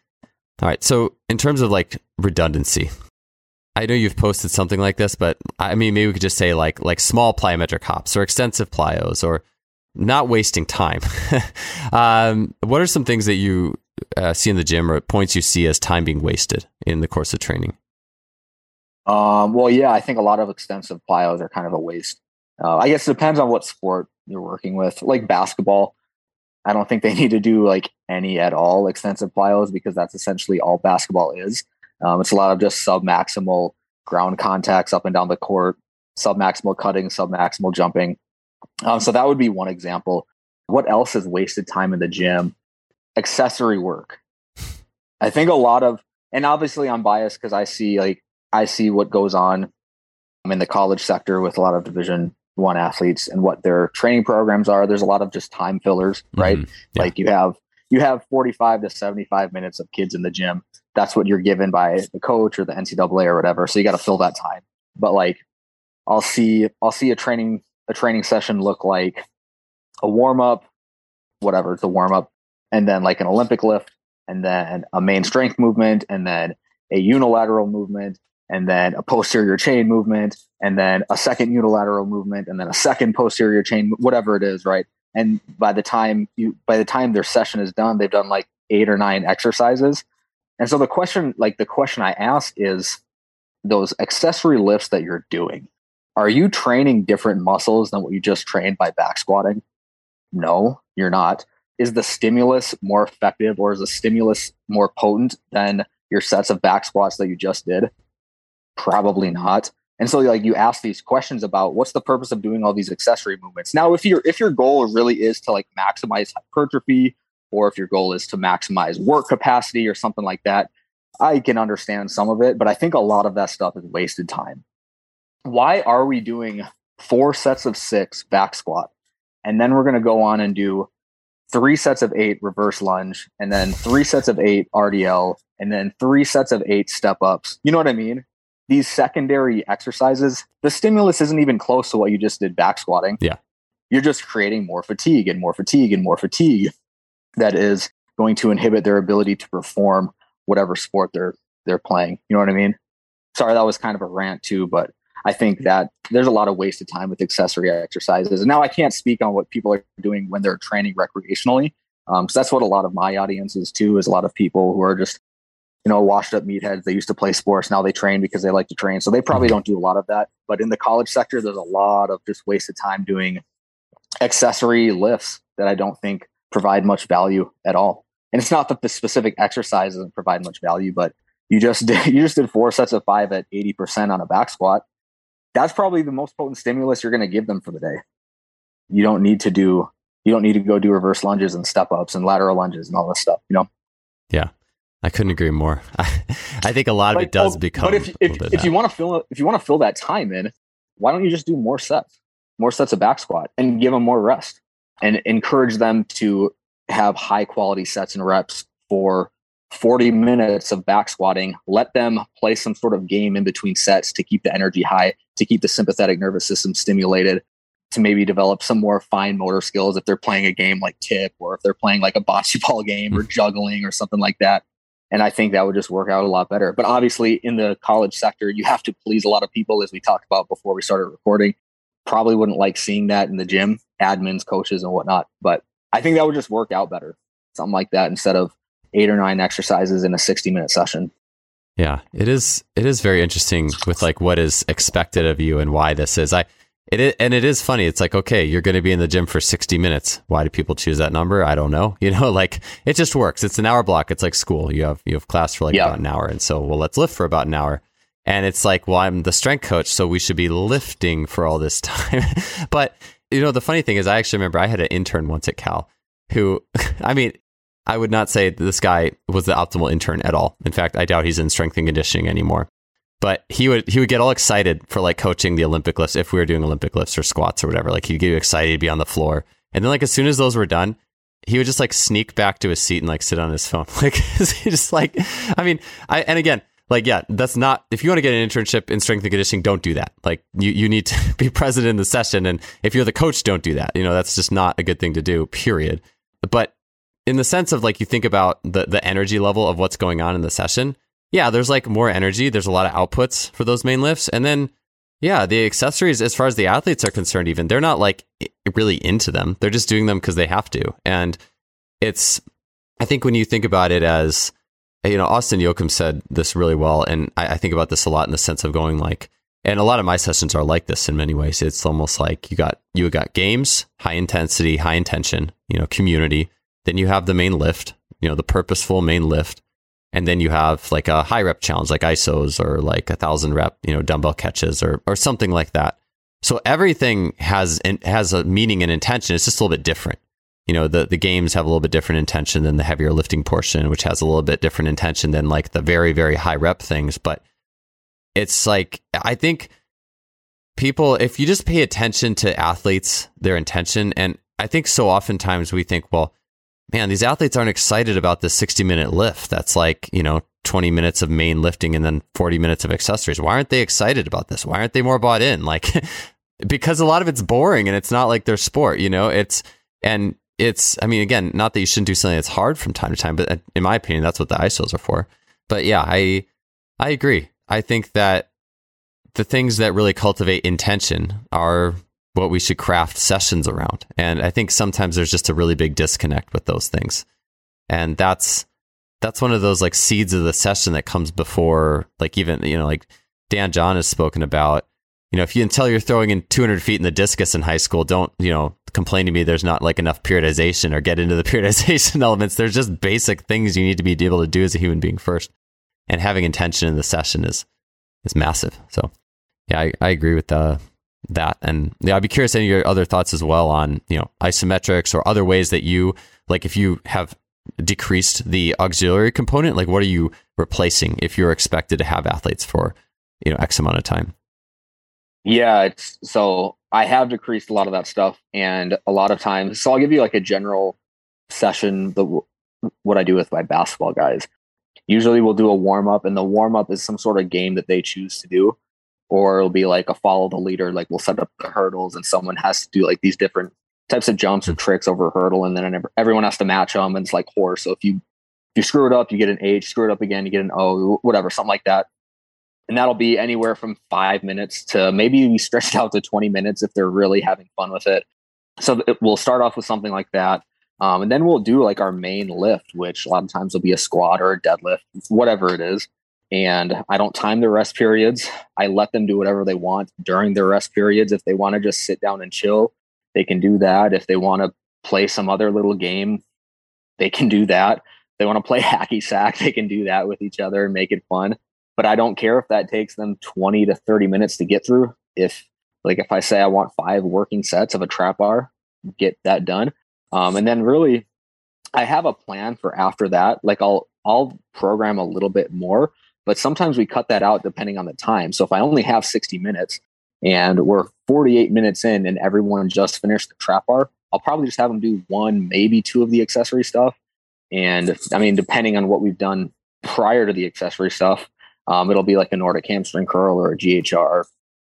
All right. So in terms of like redundancy, I know you've posted something like this, but I mean, maybe we could just say like like small plyometric hops or extensive plyos or not wasting time. um, what are some things that you uh, see in the gym or points you see as time being wasted in the course of training? Um, well, yeah, I think a lot of extensive plyos are kind of a waste. Uh, I guess it depends on what sport you're working with. Like basketball, I don't think they need to do like any at all extensive plyos because that's essentially all basketball is. Um, it's a lot of just sub maximal ground contacts up and down the court, sub maximal cutting, sub maximal jumping. Um, so that would be one example. What else is wasted time in the gym? Accessory work. I think a lot of, and obviously I'm biased because I see like I see what goes on in the college sector with a lot of Division One athletes and what their training programs are. There's a lot of just time fillers, right? Mm-hmm. Yeah. Like you have you have 45 to 75 minutes of kids in the gym that's what you're given by the coach or the NCAA or whatever. So you got to fill that time. But like, I'll see, I'll see a training, a training session look like a warm up, whatever it's a warm up, and then like an Olympic lift, and then a main strength movement, and then a unilateral movement, and then a posterior chain movement, and then a second unilateral movement, and then a second posterior chain, whatever it is, right? And by the time you, by the time their session is done, they've done like eight or nine exercises and so the question, like the question I ask is those accessory lifts that you're doing, are you training different muscles than what you just trained by back squatting? No, you're not. Is the stimulus more effective or is the stimulus more potent than your sets of back squats that you just did? Probably not. And so like you ask these questions about what's the purpose of doing all these accessory movements. Now if your if your goal really is to like maximize hypertrophy or if your goal is to maximize work capacity or something like that, I can understand some of it, but I think a lot of that stuff is wasted time. Why are we doing four sets of six back squat? And then we're going to go on and do three sets of eight reverse lunge, and then three sets of eight RDL, and then three sets of eight step ups. You know what I mean? These secondary exercises, the stimulus isn't even close to what you just did back squatting. Yeah. You're just creating more fatigue and more fatigue and more fatigue that is going to inhibit their ability to perform whatever sport they're they're playing. You know what I mean? Sorry, that was kind of a rant too, but I think that there's a lot of wasted time with accessory exercises. And now I can't speak on what people are doing when they're training recreationally. Um, so that's what a lot of my audience is too, is a lot of people who are just, you know, washed up meatheads. They used to play sports. Now they train because they like to train. So they probably mm-hmm. don't do a lot of that. But in the college sector, there's a lot of just wasted time doing accessory lifts that I don't think provide much value at all. And it's not that the specific exercise doesn't provide much value, but you just did, you just did four sets of five at 80% on a back squat. That's probably the most potent stimulus you're going to give them for the day. You don't need to do, you don't need to go do reverse lunges and step ups and lateral lunges and all this stuff, you know? Yeah. I couldn't agree more. I think a lot of like, it does oh, become. But if if, if you want to fill if you want to fill that time in, why don't you just do more sets, more sets of back squat, and give them more rest? and encourage them to have high quality sets and reps for 40 minutes of back squatting. Let them play some sort of game in between sets to keep the energy high, to keep the sympathetic nervous system stimulated, to maybe develop some more fine motor skills if they're playing a game like tip or if they're playing like a bocce ball game or hmm. juggling or something like that. And I think that would just work out a lot better. But obviously, in the college sector, you have to please a lot of people, as we talked about before we started recording probably wouldn't like seeing that in the gym, admins, coaches, and whatnot. But I think that would just work out better, something like that, instead of eight or nine exercises in a 60 minute session. Yeah, it is. It is very interesting with like what is expected of you and why this is. I It is, and it is funny. It's like, okay, you're going to be in the gym for 60 minutes. Why do people choose that number? I don't know. You know, like it just works. It's an hour block. It's like school. You have you have class for like yeah. about an hour, and so well, let's lift for about an hour. And it's like, well, I'm the strength coach, so we should be lifting for all this time. but you know, the funny thing is, I actually remember I had an intern once at Cal who, I mean, I would not say this guy was the optimal intern at all. In fact, I doubt he's in strength and conditioning anymore but he would he would get all excited for like coaching the Olympic lifts if we were doing Olympic lifts or squats or whatever. Like he'd get excited to be on the floor, and then like as soon as those were done, he would just like sneak back to his seat and like sit on his phone. Like just like, I mean, I and again, like yeah, that's not if you want to get an internship in strength and conditioning, don't do that. Like you you need to be present in the session, and if you're the coach, don't do that. You know that's just not a good thing to do. Period. But in the sense of like you think about the the energy level of what's going on in the session yeah, there's like more energy. There's a lot of outputs for those main lifts. And then, yeah, the accessories, as far as the athletes are concerned, even they're not like really into them. They're just doing them because they have to. And it's, I think when you think about it as, you know, Austin Jochum said this really well. And I, I think about this a lot in the sense of going like, and a lot of my sessions are like this in many ways. It's almost like you got, you got games, high intensity, high intention, you know, community. Then you have the main lift, you know, the purposeful main lift and then you have like a high rep challenge like isos or like a thousand rep you know dumbbell catches or or something like that. So everything has has a meaning and intention. It's just a little bit different. You know the the games have a little bit different intention than the heavier lifting portion which has a little bit different intention than like the very very high rep things. But it's like i think people if you just pay attention to athletes their intention and i think so oftentimes we think well man, these athletes aren't excited about this 60 minute lift. That's like, you know, 20 minutes of main lifting and then 40 minutes of accessories. Why aren't they excited about this? Why aren't they more bought in? Like, because a lot of it's boring and it's not like their sport, you know? It's, and it's, I mean, again, not that you shouldn't do something that's hard from time to time, but uh, in my opinion, that's what the ISOs are for. But yeah, I, I agree. I think that the things that really cultivate intention are what we should craft sessions around. And I think sometimes there's just a really big disconnect with those things. And that's that's one of those like seeds of the session that comes before like even you know like Dan John has spoken about you know if you until you're throwing in 200 feet in the discus in high school don't you know complain to me there's not like enough periodization or get into the periodization elements there's just basic things you need to be able to do as a human being first and having intention in the session is is massive so yeah I, I agree with the that. And yeah, I'd be curious any of your other thoughts as well on, you know, isometrics or other ways that you like if you have decreased the auxiliary component, like what are you replacing if you're expected to have athletes for, you know, X amount of time? Yeah, it's so I have decreased a lot of that stuff and a lot of times so I'll give you like a general session the what I do with my basketball guys. Usually we'll do a warm up and the warm up is some sort of game that they choose to do or it'll be like a follow the leader like we'll set up the hurdles and someone has to do like these different types of jumps or hmm. tricks over a hurdle and then everyone has to match them and it's like horse. So if you if you screw it up you get an H screw it up again you get an O whatever something like that. And that'll be anywhere from five minutes to maybe we stretch it out to 20 minutes if they're really having fun with it. So it, we'll start off with something like that um, and then we'll do like our main lift which a lot of times will be a squat or a deadlift whatever it is and I don't time their rest periods. I let them do whatever they want during their rest periods. If they want to just sit down and chill, they can do that. If they want to play some other little game, they can do that. If they want to play hacky sack, they can do that with each other and make it fun. But I don't care if that takes them 20 to 30 minutes to get through. If like if I say I want five working sets of a trap bar, get that done. Um, and then really I have a plan for after that. Like I'll I'll program a little bit more but sometimes we cut that out depending on the time. So if I only have 60 minutes and we're 48 minutes in and everyone just finished the trap bar, I'll probably just have them do one, maybe two of the accessory stuff. And I mean, depending on what we've done prior to the accessory stuff, um, it'll be like a Nordic hamstring curl or a GHR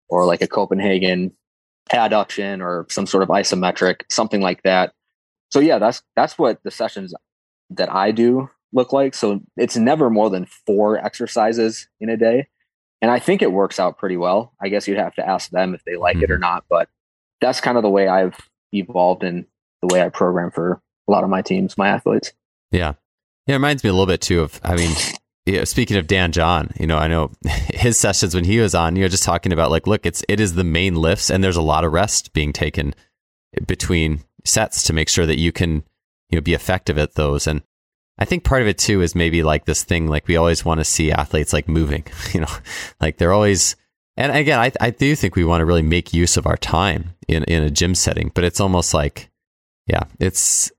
or like a Copenhagen adduction or some sort of isometric, something like that. So yeah, that's that's what the sessions that I do look like. So it's never more than four exercises in a day. And I think it works out pretty well. I guess you'd have to ask them if they like mm-hmm. it or mm-hmm. not, but that's kind of the way I've evolved in the way I program for a lot of my teams, my athletes. Yeah. Yeah, it reminds me a little bit too of I mean, speaking of Dan John, you know, I know his sessions when he was on, you know, just talking about like, look, it's it is the main lifts, and there's a lot of rest being taken between sets to make sure that you can, you know, be effective at those. And I think part of it too is maybe like this thing, like we always want to see athletes like moving, you know, like they're always. And again, I I do think we want to really make use of our time in in a gym setting, but it's almost like, yeah, it's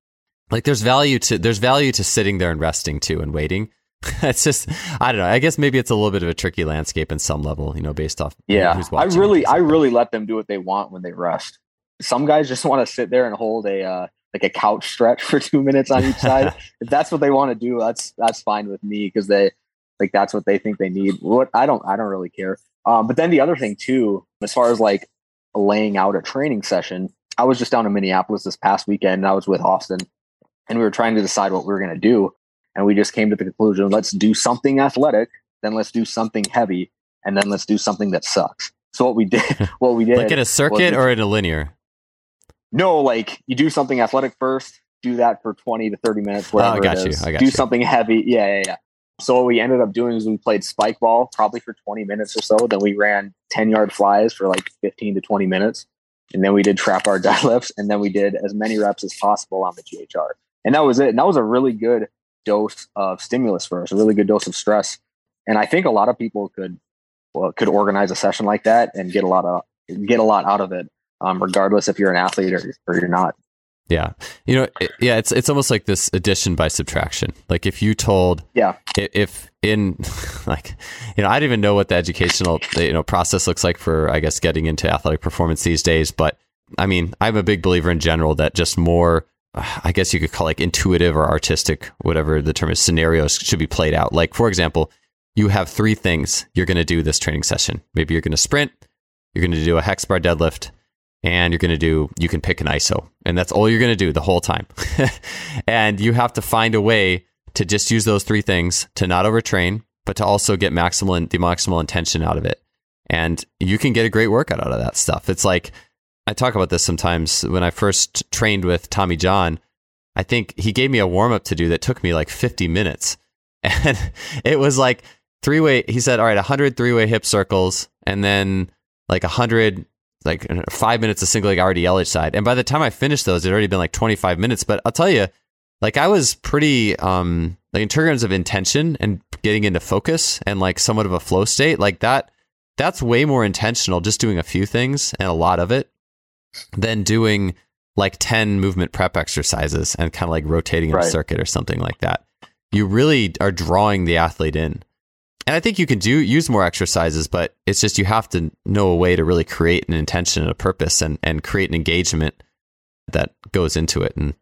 like there's value to there's value to sitting there and resting too and waiting it's just I don't know. I guess maybe it's a little bit of a tricky landscape in some level, you know, based off. Yeah, I really, I really let them do what they want when they rest. Some guys just want to sit there and hold a uh, like a couch stretch for two minutes on each side. if that's what they want to do, that's that's fine with me because they like that's what they think they need. What I don't, I don't really care. Um, but then the other thing too, as far as like laying out a training session, I was just down in Minneapolis this past weekend, and I was with Austin, and we were trying to decide what we were going to do and we just came to the conclusion let's do something athletic then let's do something heavy and then let's do something that sucks so what we did what we did like in a circuit or in a linear no like you do something athletic first do that for 20 to 30 minutes whatever oh, I got it is. You. I got do you. something heavy yeah yeah yeah so what we ended up doing is we played spike ball probably for 20 minutes or so then we ran 10 yard flies for like 15 to 20 minutes and then we did trap bar deadlifts and then we did as many reps as possible on the ghr and that was it and that was a really good dose of stimulus for us, a really good dose of stress. And I think a lot of people could well, could organize a session like that and get a lot of get a lot out of it, um, regardless if you're an athlete or, or you're not. Yeah, you know, it, yeah, it's it's almost like this addition by subtraction. Like if you told, yeah, if in like, you know, I don't even know what the educational you know process looks like for I guess getting into athletic performance these days, but I mean, I'm a big believer in general that just more I guess you could call like intuitive or artistic, whatever the term is, scenarios should be played out. Like, for example, you have three things you're going to do this training session. Maybe you're going to sprint, you're going to do a hex bar deadlift, and you're going to do, you can pick an ISO. And that's all you're going to do the whole time. and you have to find a way to just use those three things to not overtrain, but to also get maximal, the maximal intention out of it. And you can get a great workout out of that stuff. It's like, I talk about this sometimes when I first trained with Tommy John. I think he gave me a warm up to do that took me like 50 minutes. And it was like three way, he said, all right, 100 three way hip circles and then like 100, like five minutes of single leg RDL each side. And by the time I finished those, it had already been like 25 minutes. But I'll tell you, like I was pretty, um, like in terms of intention and getting into focus and like somewhat of a flow state, like that, that's way more intentional just doing a few things and a lot of it than doing like 10 movement prep exercises and kind of like rotating in right. a circuit or something like that. You really are drawing the athlete in. And I think you can do use more exercises, but it's just you have to know a way to really create an intention and a purpose and, and create an engagement that goes into it. And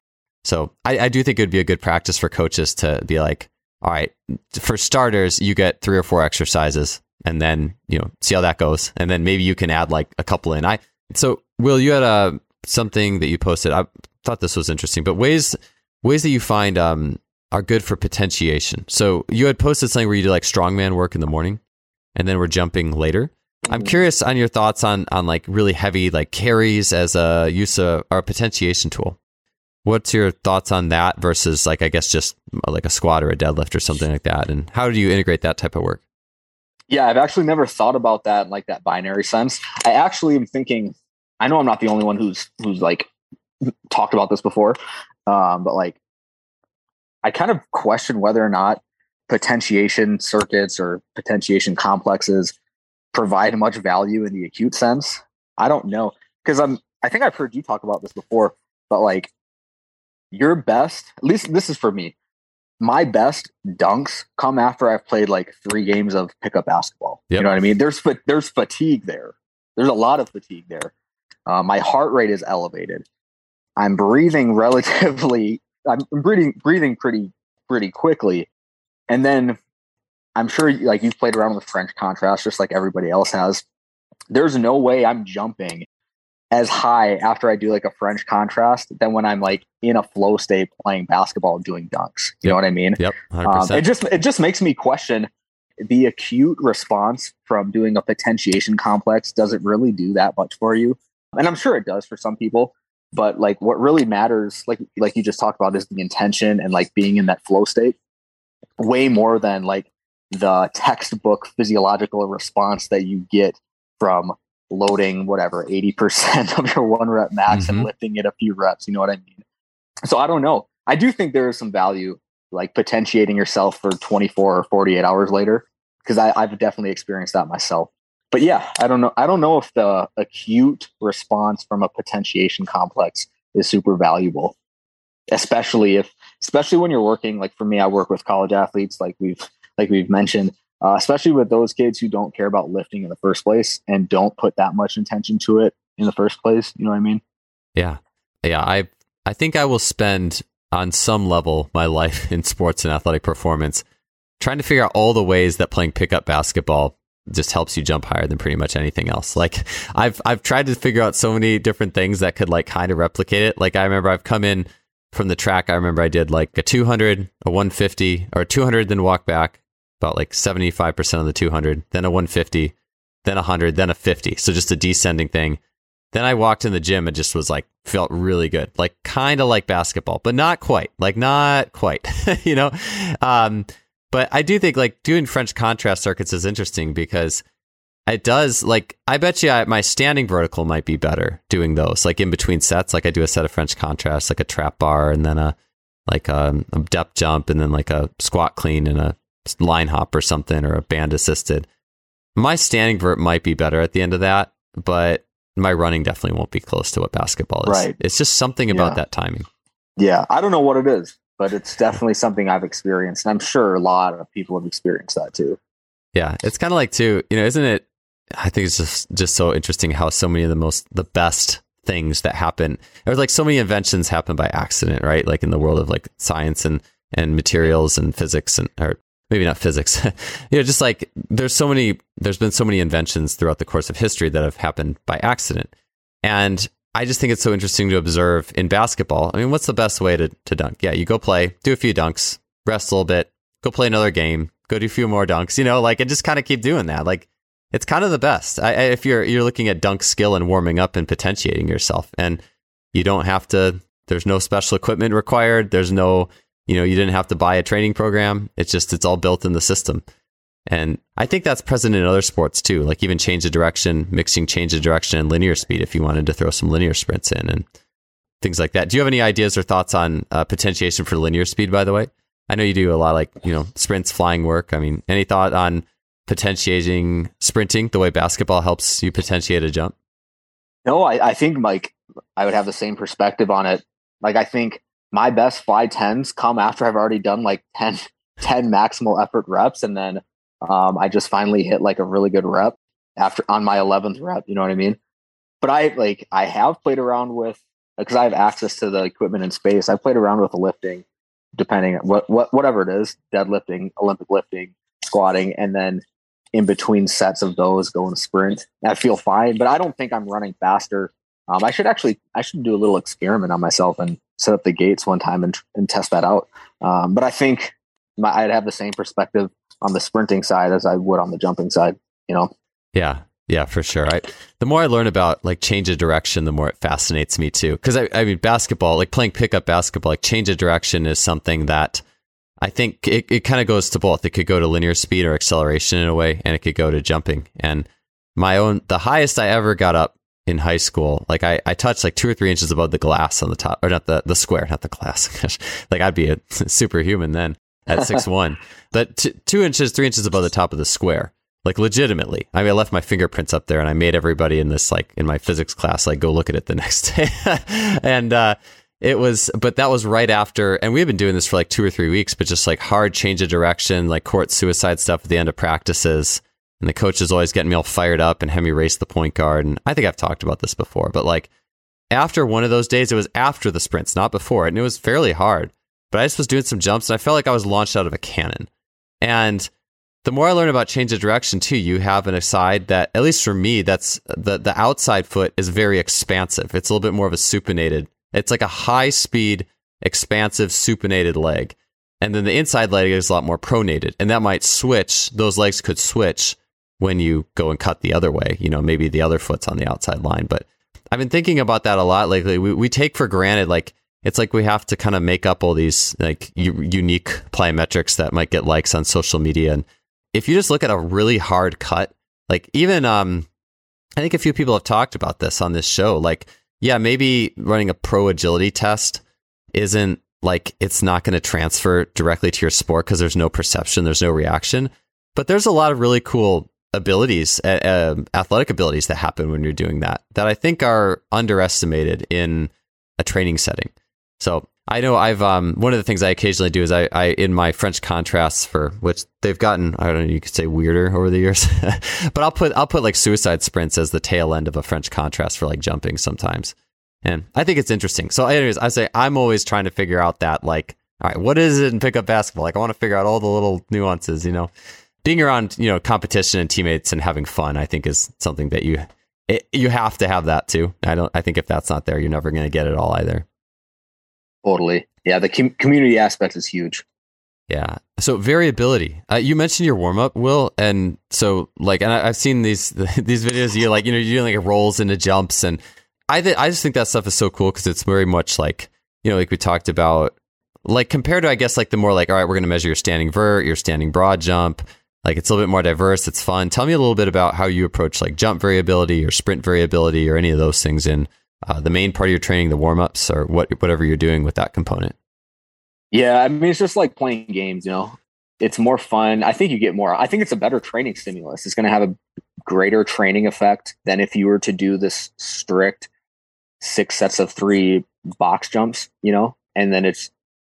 so I, I do think it would be a good practice for coaches to be like, all right, for starters, you get three or four exercises and then, you know, see how that goes. And then maybe you can add like a couple in. I so Will, you had uh, something that you posted. I thought this was interesting, but ways ways that you find um, are good for potentiation. So you had posted something where you do like strongman work in the morning, and then we're jumping later. I'm mm-hmm. curious on your thoughts on on like really heavy like carries as a use of or a potentiation tool. What's your thoughts on that versus like I guess just uh, like a squat or a deadlift or something like that, and how do you integrate that type of work? Yeah, I've actually never thought about that like that binary sense. I actually am thinking I know I'm not the only one who's who's like talked about this before, um, but like I kind of question whether or not potentiation circuits or potentiation complexes provide much value in the acute sense. I don't know because I'm. I think I've heard you talk about this before, but like your best, at least this is for me. My best dunks come after I've played like three games of pickup basketball. Yep. You know what I mean? There's there's fatigue there. There's a lot of fatigue there. Uh, my heart rate is elevated. I'm breathing relatively. I'm breathing breathing pretty pretty quickly, and then I'm sure like you've played around with French contrast just like everybody else has. There's no way I'm jumping as high after I do like a French contrast than when I'm like in a flow state playing basketball doing dunks. You yep. know what I mean? Yep. Um, it just it just makes me question the acute response from doing a potentiation complex. Does it really do that much for you? and I'm sure it does for some people. But like, what really matters, like like you just talked about, is the intention and like being in that flow state, way more than like the textbook physiological response that you get from loading whatever 80% of your one rep max mm-hmm. and lifting it a few reps. You know what I mean? So I don't know. I do think there is some value like potentiating yourself for 24 or 48 hours later because I've definitely experienced that myself. But yeah, I don't know. I don't know if the acute response from a potentiation complex is super valuable, especially if, especially when you're working. Like for me, I work with college athletes, like we've like we've mentioned, uh, especially with those kids who don't care about lifting in the first place and don't put that much intention to it in the first place. You know what I mean? Yeah, yeah. I I think I will spend on some level my life in sports and athletic performance trying to figure out all the ways that playing pickup basketball just helps you jump higher than pretty much anything else. Like I've I've tried to figure out so many different things that could like kind of replicate it. Like I remember I've come in from the track. I remember I did like a 200, a 150, or 200, then walk back about like 75% of the 200, then a 150, then a 100, then a 50. So just a descending thing. Then I walked in the gym and just was like, felt really good. Like kind of like basketball, but not quite. Like not quite, you know? Um, but I do think like doing French contrast circuits is interesting because it does like I bet you I, my standing vertical might be better doing those like in between sets. Like I do a set of French contrast, like a trap bar, and then a like a, a depth jump, and then like a squat clean and a line hop or something, or a band assisted. My standing vert might be better at the end of that, but my running definitely won't be close to what basketball is. Right. It's just something about yeah. that timing. Yeah, I don't know what it is, but it's definitely something I've experienced, and I'm sure a lot of people have experienced that too. Yeah, it's kind of like too, you know, isn't it? I think it's just just so interesting how so many of the most the best things that happen, or like so many inventions happen by accident, right? Like in the world of like science and and materials and physics and or maybe not physics. you know, just like there's so many there's been so many inventions throughout the course of history that have happened by accident. And I just think it's so interesting to observe in basketball. I mean, what's the best way to, to dunk? Yeah, you go play, do a few dunks, rest a little bit, go play another game, go do a few more dunks, you know, like and just kind of keep doing that. Like it's kind of the best. I, I, if you're you're looking at dunk skill and warming up and potentiating yourself, and you don't have to. There's no special equipment required. There's no, you know, you didn't have to buy a training program. It's just it's all built in the system. And I think that's present in other sports too, like even change of direction, mixing change of direction and linear speed if you wanted to throw some linear sprints in and things like that. Do you have any ideas or thoughts on uh, potentiation for linear speed, by the way? I know you do a lot of like, you know, sprints, flying work. I mean, any thought on potentiating sprinting the way basketball helps you potentiate a jump? No, I, I think, Mike, I would have the same perspective on it. Like, I think my best fly tens come after I've already done like 10, 10 maximal effort reps and then um, I just finally hit like a really good rep after on my 11th rep. You know what I mean? But I like I have played around with because I have access to the equipment in space. I've played around with the lifting, depending on what what whatever it is, deadlifting, Olympic lifting, squatting, and then in between sets of those going to sprint. I feel fine, but I don't think I'm running faster. Um, I should actually I should do a little experiment on myself and set up the gates one time and and test that out. Um, but I think my, I'd have the same perspective on the sprinting side as I would on the jumping side, you know? Yeah. Yeah, for sure. I, the more I learn about like change of direction, the more it fascinates me too. Cause I, I mean, basketball, like playing pickup basketball, like change of direction is something that I think it, it kind of goes to both. It could go to linear speed or acceleration in a way, and it could go to jumping. And my own, the highest I ever got up in high school, like I, I touched like two or three inches above the glass on the top, or not the, the square, not the glass. like I'd be a superhuman then at six one, but t- two inches, three inches above the top of the square. Like legitimately, I mean, I left my fingerprints up there, and I made everybody in this like in my physics class like go look at it the next day, and uh, it was. But that was right after, and we had been doing this for like two or three weeks, but just like hard change of direction, like court suicide stuff at the end of practices, and the coach is always getting me all fired up and have me race the point guard. And I think I've talked about this before, but like after one of those days, it was after the sprints, not before it, and it was fairly hard. But I just was doing some jumps and I felt like I was launched out of a cannon. And the more I learn about change of direction too, you have an aside that, at least for me, that's the, the outside foot is very expansive. It's a little bit more of a supinated. It's like a high speed, expansive supinated leg. And then the inside leg is a lot more pronated. And that might switch. Those legs could switch when you go and cut the other way. You know, maybe the other foot's on the outside line. But I've been thinking about that a lot lately. We, we take for granted, like, it's like we have to kind of make up all these like u- unique plyometrics that might get likes on social media and if you just look at a really hard cut, like even um, I think a few people have talked about this on this show. Like, yeah, maybe running a pro agility test isn't like it's not going to transfer directly to your sport because there's no perception, there's no reaction. But there's a lot of really cool abilities, uh, athletic abilities that happen when you're doing that that I think are underestimated in a training setting. So I know I've um one of the things I occasionally do is I, I in my French contrasts for which they've gotten I don't know you could say weirder over the years, but I'll put I'll put like suicide sprints as the tail end of a French contrast for like jumping sometimes, and I think it's interesting. So anyways, I say I'm always trying to figure out that like all right what is it in pickup basketball? Like I want to figure out all the little nuances, you know. Being around you know competition and teammates and having fun, I think is something that you it, you have to have that too. I don't I think if that's not there, you're never going to get it all either. Totally. Yeah, the com- community aspect is huge. Yeah. So variability. Uh, you mentioned your warm up, Will, and so like, and I, have seen these these videos. You like, you know, you're doing like rolls into jumps, and I th- I just think that stuff is so cool because it's very much like you know, like we talked about, like compared to I guess like the more like, all right, we're going to measure your standing vert, your standing broad jump. Like it's a little bit more diverse. It's fun. Tell me a little bit about how you approach like jump variability or sprint variability or any of those things in uh, the main part of your training, the warm ups, or what whatever you're doing with that component? Yeah, I mean, it's just like playing games. You know, it's more fun. I think you get more. I think it's a better training stimulus. It's going to have a greater training effect than if you were to do this strict six sets of three box jumps. You know, and then it's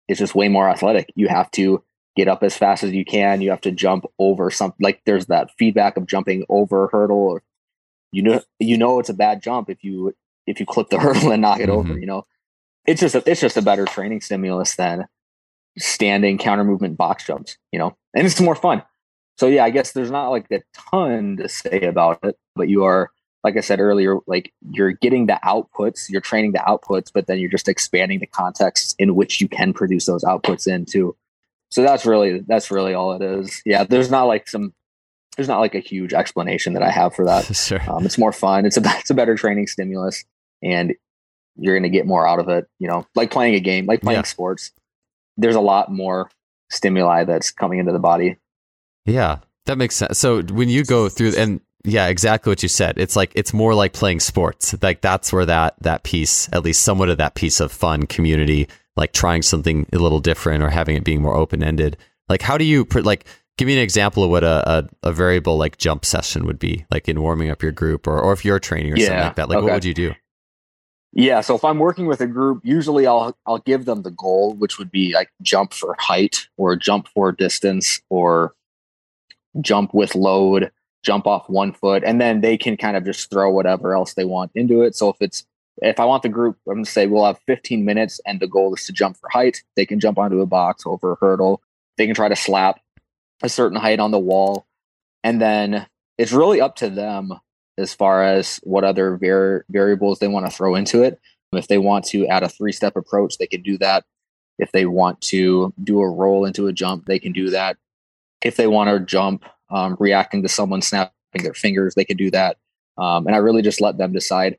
it's just way more athletic. You have to get up as fast as you can. You have to jump over something. Like there's that feedback of jumping over a hurdle, or you know, you know, it's a bad jump if you if you clip the hurdle and knock it mm-hmm. over, you know, it's just a, it's just a better training stimulus than standing counter movement box jumps, you know, and it's more fun. So yeah, I guess there's not like a ton to say about it, but you are, like I said earlier, like you're getting the outputs, you're training the outputs, but then you're just expanding the context in which you can produce those outputs in too. So that's really that's really all it is. Yeah, there's not like some there's not like a huge explanation that I have for that. sure. Um, it's more fun. It's a it's a better training stimulus and you're going to get more out of it. You know, like playing a game, like playing yeah. sports. There's a lot more stimuli that's coming into the body. Yeah, that makes sense. So when you go through and yeah, exactly what you said. It's like it's more like playing sports. Like that's where that that piece, at least somewhat of that piece of fun community, like trying something a little different or having it being more open ended. Like how do you like give me an example of what a, a, a, variable like jump session would be like in warming up your group or, or if you're training or yeah, something like that like okay. what would you do yeah, so if I'm working with a group, usually I'll I'll give them the goal, which would be like jump for height or jump for distance or jump with load, jump off one foot, and then they can kind of just throw whatever else they want into it. So if it's if I want the group, I'm gonna say we'll have 15 minutes and the goal is to jump for height. They can jump onto a box over a hurdle. They can try to slap a certain height on the wall. And then it's really up to them as far as what other var- variables they want to throw into it. If they want to add a three step approach, they can do that. If they want to do a roll into a jump, they can do that. If they want to jump um, reacting to someone snapping their fingers, they can do that. Um, and I really just let them decide.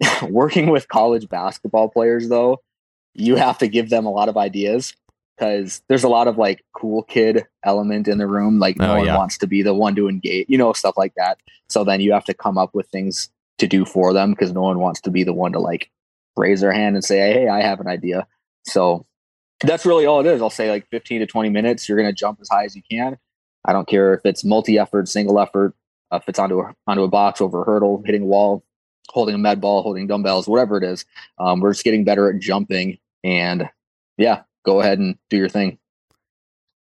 Working with college basketball players, though, you have to give them a lot of ideas because there's a lot of like cool kid element in the room. Like no one yeah. wants to be the one to engage, you know, stuff like that. So then you have to come up with things to do for them because no one wants to be the one to like raise their hand and say, Hey, I have an idea. So that's really all it is. I'll say like 15 to 20 minutes. You're going to jump as high as you can. I don't care if it's multi effort, single effort, uh, if it's onto a, onto a box over a hurdle, hitting a wall, holding a med ball, holding dumbbells, whatever it is. Um, we're just getting better at jumping. And yeah, go ahead and do your thing.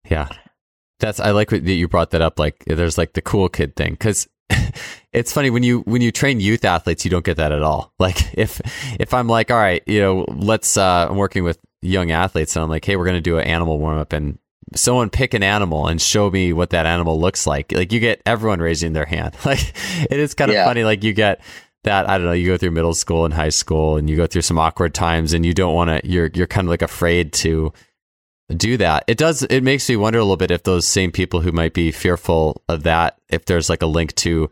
Yeah. That's I like that you brought that up. Like there's like the cool kid thing because it's funny when you when you train youth athletes, you don't get that at all. Like if if I'm like, all right, you know, let's uh, I'm working with young athletes and I'm like, hey, we're gonna do an animal warm up and someone pick an animal and show me what that animal looks like. Like you get everyone raising their hand. Like it is kind of yeah. funny. Like you get that I don't know, you go through middle school and high school and you go through some awkward times and you don't want to you're you're kind of like afraid to do that. It does it makes me wonder a little bit if those same people who might be fearful of that if there's like a link to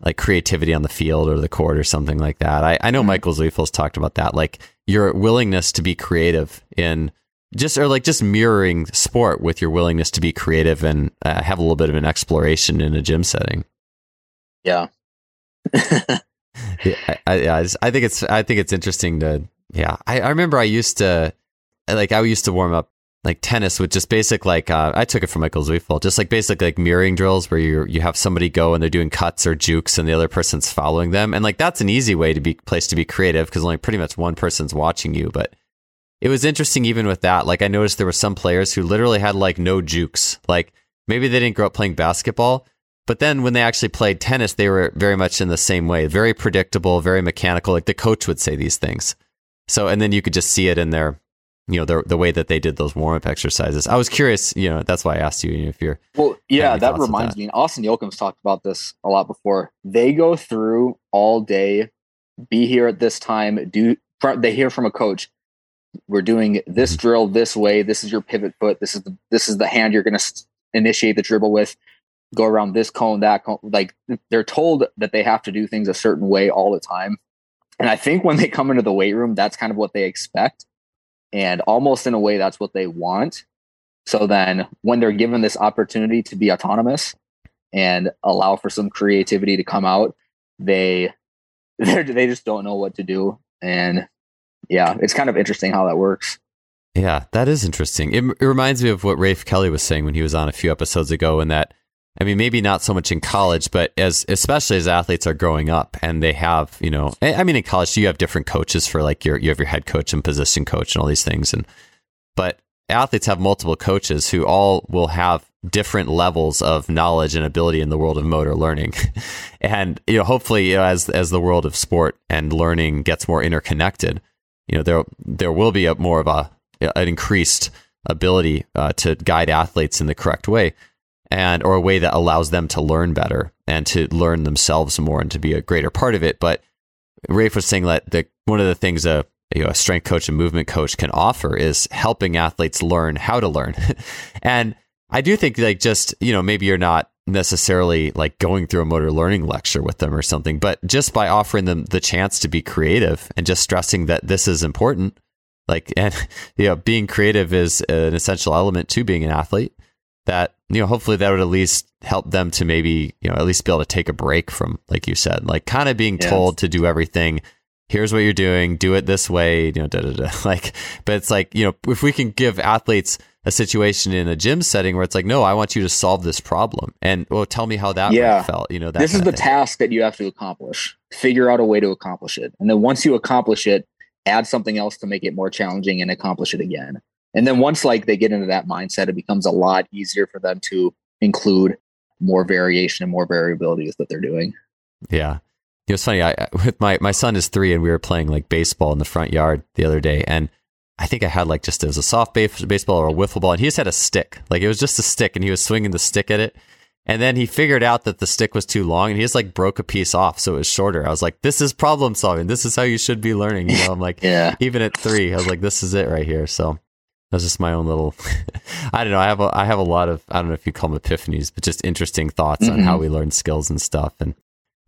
like creativity on the field or the court or something like that. I, I know mm-hmm. Michael Zweifel's talked about that, like your willingness to be creative in just or like just mirroring sport with your willingness to be creative and uh, have a little bit of an exploration in a gym setting. Yeah. yeah, I, I, I, just, I think it's I think it's interesting to yeah. I, I remember I used to like I used to warm up like tennis with just basic like uh, I took it from Michael Zweifel, just like basic like mirroring drills where you you have somebody go and they're doing cuts or jukes and the other person's following them, and like that's an easy way to be place to be creative because only pretty much one person's watching you. But it was interesting even with that. Like I noticed there were some players who literally had like no jukes. Like maybe they didn't grow up playing basketball, but then when they actually played tennis, they were very much in the same way, very predictable, very mechanical. Like the coach would say these things. So and then you could just see it in their you know the the way that they did those warm up exercises. I was curious, you know, that's why I asked you if you're. Well, yeah, that reminds that. me. Austin Yocum's talked about this a lot before. They go through all day, be here at this time. Do they hear from a coach? We're doing this mm-hmm. drill this way. This is your pivot foot. This is the this is the hand you're going to initiate the dribble with. Go around this cone, that cone. Like they're told that they have to do things a certain way all the time. And I think when they come into the weight room, that's kind of what they expect and almost in a way, that's what they want. So then when they're given this opportunity to be autonomous and allow for some creativity to come out, they they just don't know what to do. And yeah, it's kind of interesting how that works. Yeah, that is interesting. It, it reminds me of what Rafe Kelly was saying when he was on a few episodes ago, and that I mean, maybe not so much in college, but as especially as athletes are growing up and they have, you know, I mean, in college you have different coaches for like your you have your head coach and position coach and all these things, and but athletes have multiple coaches who all will have different levels of knowledge and ability in the world of motor learning, and you know, hopefully, you know, as as the world of sport and learning gets more interconnected, you know, there there will be a more of a an increased ability uh, to guide athletes in the correct way and or a way that allows them to learn better and to learn themselves more and to be a greater part of it. But Rafe was saying that the, one of the things a, you know, a strength coach and movement coach can offer is helping athletes learn how to learn. and I do think like just, you know, maybe you're not necessarily like going through a motor learning lecture with them or something, but just by offering them the chance to be creative and just stressing that this is important. Like, and, you know, being creative is an essential element to being an athlete that you know hopefully that would at least help them to maybe you know at least be able to take a break from like you said like kind of being yes. told to do everything. Here's what you're doing. Do it this way you know da, da, da. like but it's like you know if we can give athletes a situation in a gym setting where it's like no i want you to solve this problem. And well tell me how that yeah. felt you know this is the task that you have to accomplish. Figure out a way to accomplish it. And then once you accomplish it add something else to make it more challenging and accomplish it again and then once like they get into that mindset, it becomes a lot easier for them to include more variation and more variability with what they're doing. Yeah. It was funny. I with my my son is three, and we were playing like baseball in the front yard the other day, and I think I had like just it was a soft base, baseball or a wiffle ball, and he just had a stick. Like it was just a stick, and he was swinging the stick at it. And then he figured out that the stick was too long, and he just like broke a piece off, so it was shorter. I was like, "This is problem solving. This is how you should be learning." You know, I'm like, yeah. Even at three, I was like, "This is it right here." So that's just my own little. I don't know. I have a, I have a lot of I don't know if you call them epiphanies, but just interesting thoughts mm-hmm. on how mm-hmm. we learn skills and stuff. And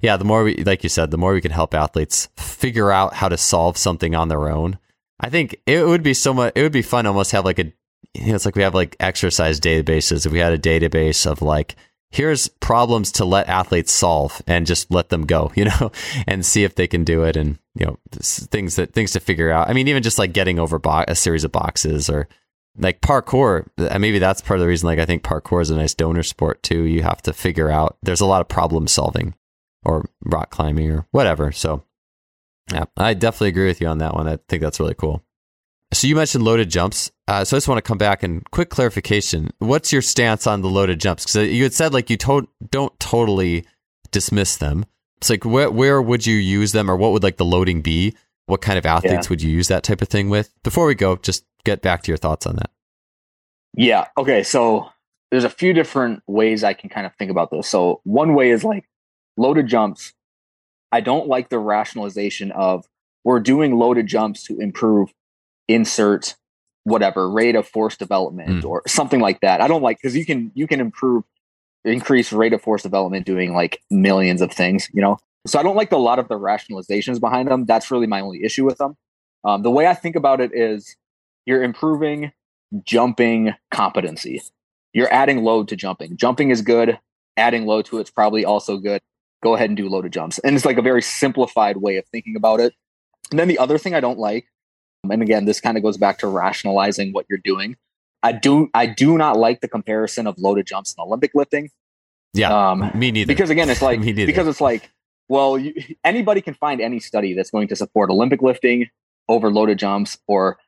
yeah, the more we, like you said, the more we can help athletes figure out how to solve something on their own. I think it would be so much. It would be fun almost have like a. You know, it's like we have like exercise databases. If we had a database of like here's problems to let athletes solve and just let them go, you know, and see if they can do it and, you know, things that things to figure out. I mean, even just like getting over bo- a series of boxes or like parkour, maybe that's part of the reason like I think parkour is a nice donor sport too. You have to figure out there's a lot of problem solving or rock climbing or whatever. So yeah, I definitely agree with you on that one. I think that's really cool. So you mentioned loaded jumps. Uh, so I just want to come back and quick clarification. What's your stance on the loaded jumps? Because you had said like you to- don't totally dismiss them. It's like where where would you use them, or what would like the loading be? What kind of athletes yeah. would you use that type of thing with? Before we go, just get back to your thoughts on that. Yeah. Okay. So there's a few different ways I can kind of think about this. So one way is like loaded jumps. I don't like the rationalization of we're doing loaded jumps to improve insert whatever rate of force development mm. or something like that. I don't like because you can you can improve increase rate of force development doing like millions of things, you know. So I don't like a lot of the rationalizations behind them. That's really my only issue with them. Um, the way I think about it is you're improving jumping competency. You're adding load to jumping. Jumping is good. Adding load to it's probably also good. Go ahead and do loaded jumps. And it's like a very simplified way of thinking about it. And then the other thing I don't like, and again, this kind of goes back to rationalizing what you're doing. I do I do not like the comparison of loaded jumps and Olympic lifting. Yeah, um, me neither. Because again, it's like because it's like well, you, anybody can find any study that's going to support Olympic lifting over loaded jumps, or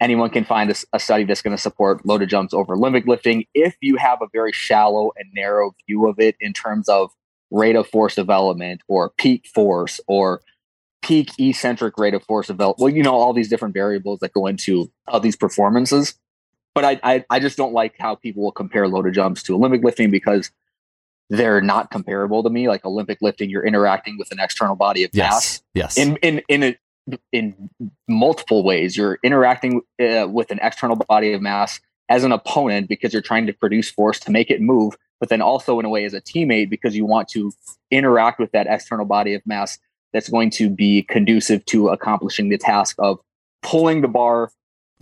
anyone can find a, a study that's going to support loaded jumps over Olympic lifting if you have a very shallow and narrow view of it in terms of rate of force development or peak force or peak eccentric rate of force development. Well, you know, all these different variables that go into all these performances. But I, I, I just don't like how people will compare loaded jumps to Olympic lifting because they're not comparable to me. Like Olympic lifting, you're interacting with an external body of yes. mass. Yes. In in in a, in multiple ways. You're interacting uh, with an external body of mass as an opponent because you're trying to produce force to make it move, but then also in a way as a teammate because you want to interact with that external body of mass that's going to be conducive to accomplishing the task of pulling the bar,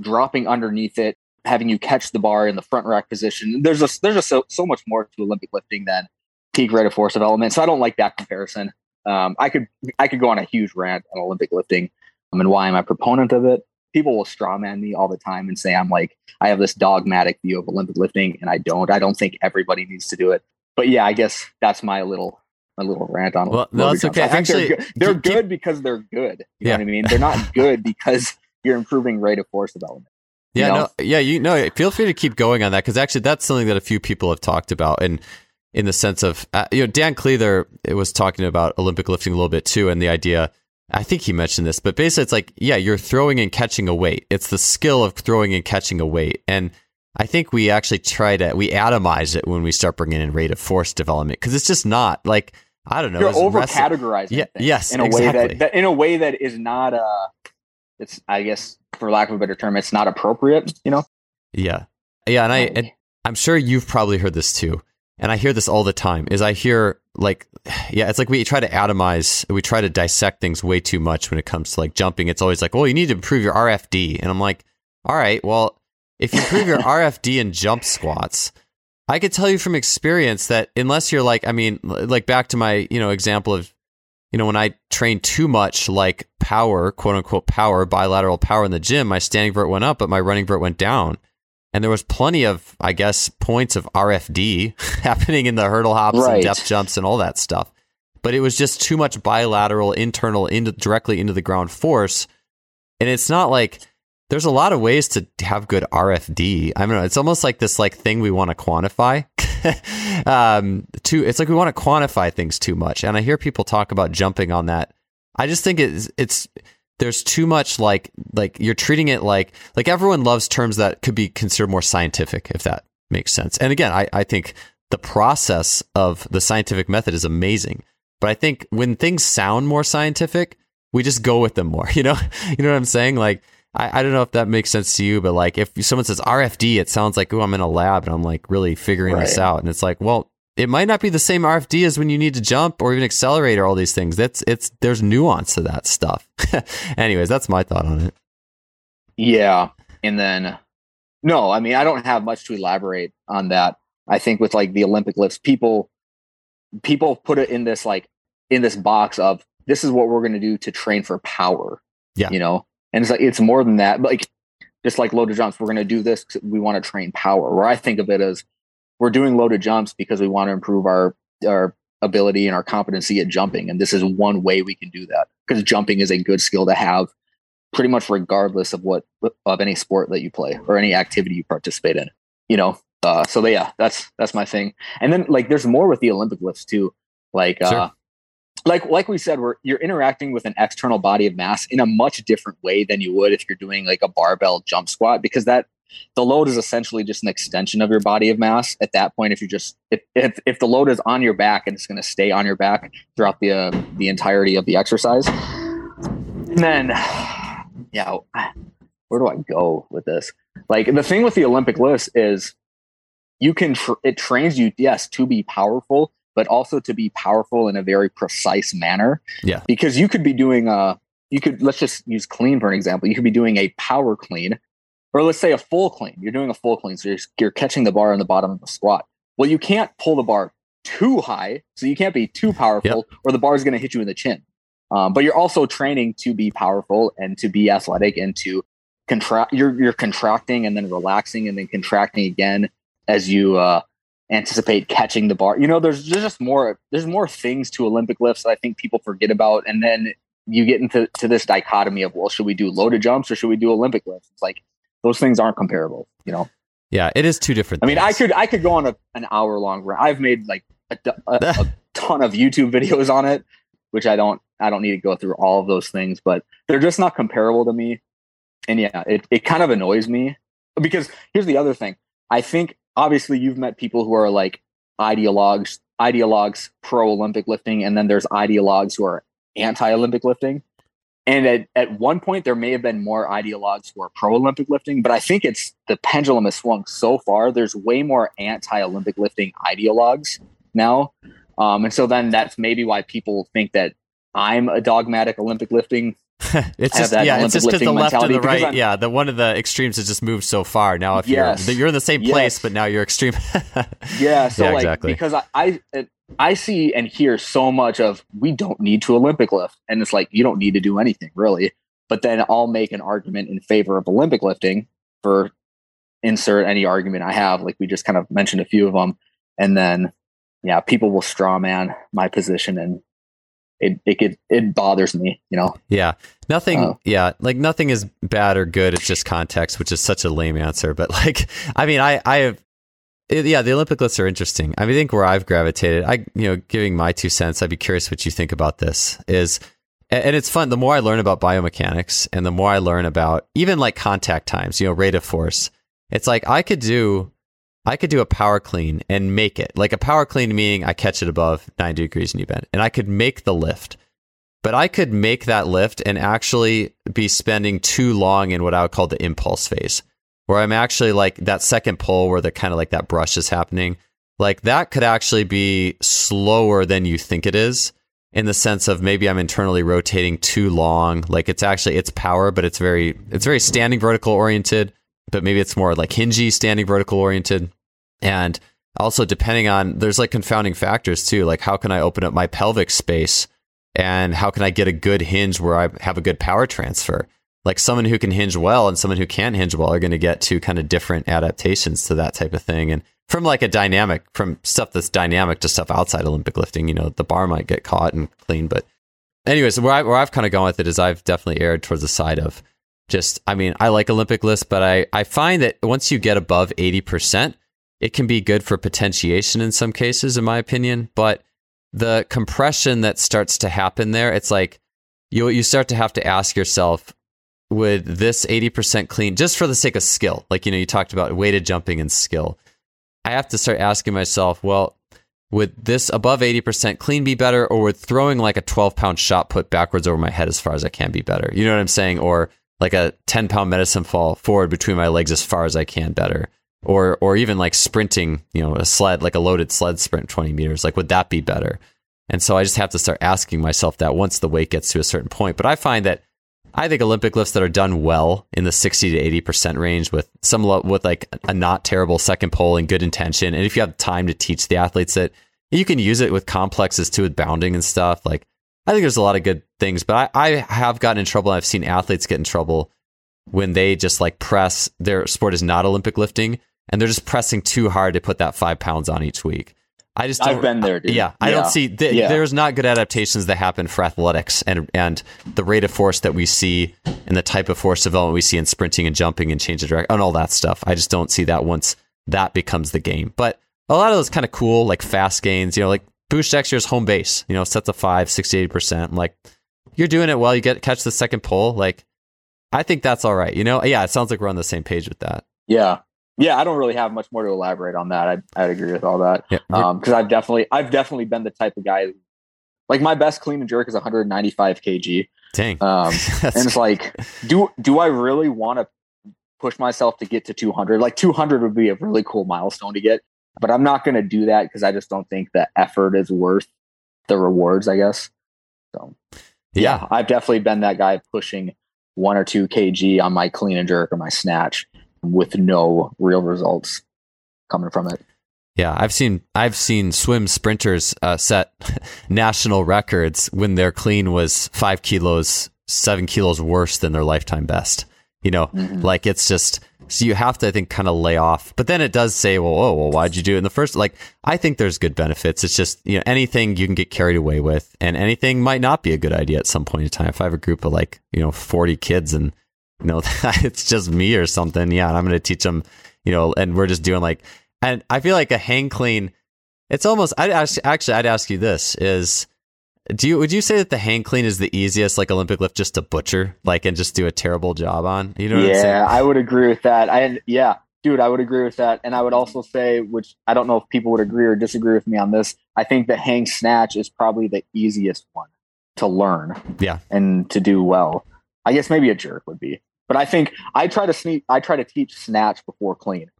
dropping underneath it, having you catch the bar in the front rack position. There's a there's just so, so much more to Olympic lifting than peak rate of force development. So I don't like that comparison. Um, I could I could go on a huge rant on Olympic lifting um, and why I'm a proponent of it. People will strawman me all the time and say I'm like I have this dogmatic view of Olympic lifting, and I don't. I don't think everybody needs to do it. But yeah, I guess that's my little my little rant on. Well, no, that's okay. Actually, they're, good, they're keep, good because they're good. You yeah. know what I mean? They're not good because you're improving rate of force development. Yeah, you know? no, yeah, you know, feel free to keep going on that because actually that's something that a few people have talked about, and in the sense of uh, you know Dan Cleather was talking about Olympic lifting a little bit too, and the idea. I think he mentioned this, but basically it's like yeah, you're throwing and catching a weight. It's the skill of throwing and catching a weight, and I think we actually try to we atomize it when we start bringing in rate of force development because it's just not like I don't know. You're over categorizing. Yeah, yes, in a exactly. way that, that, in a way that is not uh it's I guess for lack of a better term, it's not appropriate. You know. Yeah, yeah, and I and I'm sure you've probably heard this too and I hear this all the time, is I hear like, yeah, it's like we try to atomize, we try to dissect things way too much when it comes to like jumping. It's always like, well, you need to improve your RFD. And I'm like, all right, well, if you improve your RFD in jump squats, I could tell you from experience that unless you're like, I mean, like back to my, you know, example of, you know, when I trained too much like power, quote unquote power, bilateral power in the gym, my standing vert went up, but my running vert went down and there was plenty of, I guess, points of RFD happening in the hurdle hops right. and depth jumps and all that stuff. But it was just too much bilateral, internal, into directly into the ground force. And it's not like there's a lot of ways to have good RFD. I don't know. It's almost like this like thing we want to quantify. um, too, it's like we want to quantify things too much. And I hear people talk about jumping on that. I just think it's it's there's too much like like you're treating it like like everyone loves terms that could be considered more scientific if that makes sense and again i, I think the process of the scientific method is amazing but i think when things sound more scientific we just go with them more you know you know what i'm saying like I, I don't know if that makes sense to you but like if someone says rfd it sounds like oh i'm in a lab and i'm like really figuring right. this out and it's like well it might not be the same RFD as when you need to jump or even accelerate or all these things. That's it's there's nuance to that stuff. Anyways, that's my thought on it. Yeah, and then no, I mean I don't have much to elaborate on that. I think with like the Olympic lifts, people people put it in this like in this box of this is what we're going to do to train for power. Yeah, you know, and it's like it's more than that. But like just like loaded jumps, we're going to do this. we want to train power. Where I think of it as we're doing loaded jumps because we want to improve our our ability and our competency at jumping and this is one way we can do that because jumping is a good skill to have pretty much regardless of what of any sport that you play or any activity you participate in you know uh, so yeah that's that's my thing and then like there's more with the olympic lifts too like sure. uh like like we said we're you're interacting with an external body of mass in a much different way than you would if you're doing like a barbell jump squat because that the load is essentially just an extension of your body of mass at that point. If you just if if, if the load is on your back and it's going to stay on your back throughout the uh, the entirety of the exercise and then yeah where do i go with this? Like the thing with the olympic lifts is you can tr- it trains you yes to be powerful but also to be powerful in a very precise manner yeah because you could be doing a you could let's just use clean for an example you could be doing a power clean or let's say a full clean. You're doing a full clean, so you're, you're catching the bar on the bottom of the squat. Well, you can't pull the bar too high, so you can't be too powerful, yep. or the bar is going to hit you in the chin. Um, but you're also training to be powerful and to be athletic and to contract. You're you're contracting and then relaxing and then contracting again as you uh, anticipate catching the bar. You know, there's, there's just more there's more things to Olympic lifts that I think people forget about, and then you get into to this dichotomy of well, should we do loaded jumps or should we do Olympic lifts? It's like those things aren't comparable. You know. Yeah, it is two different. I mean, I could I could go on a, an hour long run. I've made like a, a, a ton of YouTube videos on it, which I don't I don't need to go through all of those things, but they're just not comparable to me. And yeah, it, it kind of annoys me because here's the other thing. I think obviously you've met people who are like ideologues, ideologues pro Olympic lifting, and then there's ideologues who are anti Olympic lifting. And at, at one point, there may have been more ideologues who are pro Olympic lifting, but I think it's the pendulum has swung so far. There's way more anti Olympic lifting ideologues now. Um, and so then that's maybe why people think that I'm a dogmatic Olympic lifting. it's just yeah, Olympic it's just because the left or the right, yeah, the one of the extremes has just moved so far. Now, if yes, you're you're in the same place, but now you're extreme. yeah, so yeah, like exactly. because I, I I see and hear so much of we don't need to Olympic lift, and it's like you don't need to do anything really. But then I'll make an argument in favor of Olympic lifting for insert any argument I have, like we just kind of mentioned a few of them, and then yeah, people will straw man my position and it it could, it bothers me, you know. Yeah, nothing. Uh, yeah, like nothing is bad or good. It's just context, which is such a lame answer. But like, I mean, I I have. It, yeah, the Olympic lifts are interesting. I, mean, I think where I've gravitated, I you know, giving my two cents, I'd be curious what you think about this. Is and it's fun. The more I learn about biomechanics, and the more I learn about even like contact times, you know, rate of force. It's like I could do I could do a power clean and make it like a power clean, meaning I catch it above 90 degrees knee bend, and I could make the lift. But I could make that lift and actually be spending too long in what I would call the impulse phase, where I'm actually like that second pull where the kind of like that brush is happening. Like that could actually be slower than you think it is in the sense of maybe I'm internally rotating too long. Like it's actually it's power, but it's very it's very standing vertical oriented, but maybe it's more like hingy standing vertical oriented. And also depending on there's like confounding factors too, like how can I open up my pelvic space and how can I get a good hinge where I have a good power transfer? Like someone who can hinge well and someone who can't hinge well are going to get two kind of different adaptations to that type of thing. And from like a dynamic, from stuff that's dynamic to stuff outside Olympic lifting, you know, the bar might get caught and clean. But anyways, where, I, where I've kind of gone with it is I've definitely erred towards the side of just, I mean, I like Olympic lifts, but I, I find that once you get above 80%, it can be good for potentiation in some cases, in my opinion. But the compression that starts to happen there, it's like you you start to have to ask yourself, would this 80% clean just for the sake of skill? Like, you know, you talked about weighted jumping and skill. I have to start asking myself, well, would this above 80% clean be better or would throwing like a 12 pound shot put backwards over my head as far as I can be better? You know what I'm saying? Or like a 10 pound medicine fall forward between my legs as far as I can better or or even like sprinting, you know, a sled like a loaded sled sprint 20 meters, like would that be better? And so I just have to start asking myself that once the weight gets to a certain point. But I find that I think Olympic lifts that are done well in the 60 to 80% range with some with like a not terrible second pull and good intention. And if you have time to teach the athletes it, you can use it with complexes too, with bounding and stuff. Like I think there's a lot of good things, but I, I have gotten in trouble. I've seen athletes get in trouble when they just like press their sport is not Olympic lifting and they're just pressing too hard to put that five pounds on each week. I just I've been there, dude. Yeah, I yeah. don't see th- yeah. there's not good adaptations that happen for athletics and and the rate of force that we see and the type of force development we see in sprinting and jumping and change of direction and all that stuff. I just don't see that once that becomes the game. But a lot of those kind of cool like fast gains, you know, like Boo Schexnayder's home base, you know, sets of five, 68%. Like, you're doing it well. You get catch the second pull. Like, I think that's all right. You know, yeah, it sounds like we're on the same page with that. Yeah yeah, I don't really have much more to elaborate on that. I I agree with all that. Yeah. Um, because I've definitely I've definitely been the type of guy like my best clean and jerk is 195 kg. Dang. Um, and it's like, do do I really want to push myself to get to 200? Like 200 would be a really cool milestone to get, but I'm not going to do that because I just don't think the effort is worth the rewards. I guess. So, yeah. yeah, I've definitely been that guy pushing one or two kg on my clean and jerk or my snatch with no real results coming from it. Yeah, I've seen I've seen swim sprinters uh, set national records when their clean was five kilos, seven kilos worse than their lifetime best. You know, mm-hmm. like it's just so you have to I think kind of lay off. But then it does say, well, oh, well, why'd you do it in the first? Like I think there's good benefits. It's just you know anything you can get carried away with, and anything might not be a good idea at some point in time. If I have a group of like you know 40 kids and you know it's just me or something, yeah, and I'm going to teach them, you know, and we're just doing like and I feel like a hang clean, it's almost, I'd ask, actually, I'd ask you this is, do you, would you say that the hang clean is the easiest, like Olympic lift, just to butcher, like, and just do a terrible job on? You know what yeah, I would agree with that. I, yeah, dude, I would agree with that. And I would also say, which I don't know if people would agree or disagree with me on this, I think the hang snatch is probably the easiest one to learn. Yeah. And to do well. I guess maybe a jerk would be. But I think I try to sneak I try to teach snatch before clean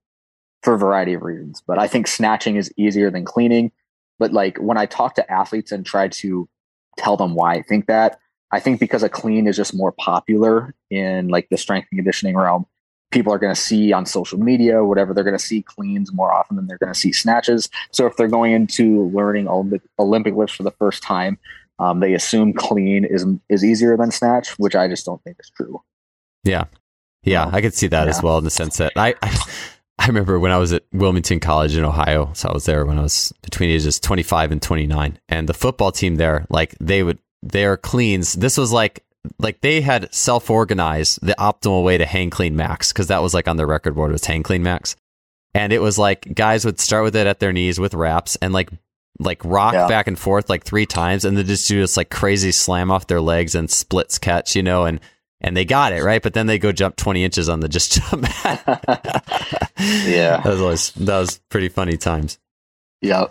for a variety of reasons. But I think snatching is easier than cleaning. But like when I talk to athletes and try to tell them why I think that, I think because a clean is just more popular in like the strength and conditioning realm. People are going to see on social media, whatever, they're going to see cleans more often than they're going to see snatches. So if they're going into learning Olympic, Olympic lifts for the first time, um, they assume clean is is easier than snatch, which I just don't think is true. Yeah, yeah, I could see that yeah. as well in the sense that I, I I remember when I was at Wilmington College in Ohio. So I was there when I was between ages 25 and 29. And the football team there, like they would, their cleans, this was like, like they had self organized the optimal way to hang clean max because that was like on their record board was hang clean max. And it was like guys would start with it at their knees with wraps and like, like rock yeah. back and forth like three times and then just do this like crazy slam off their legs and splits catch, you know, and and they got it right, but then they go jump twenty inches on the just jump. yeah, that was always, that was pretty funny times. Yeah.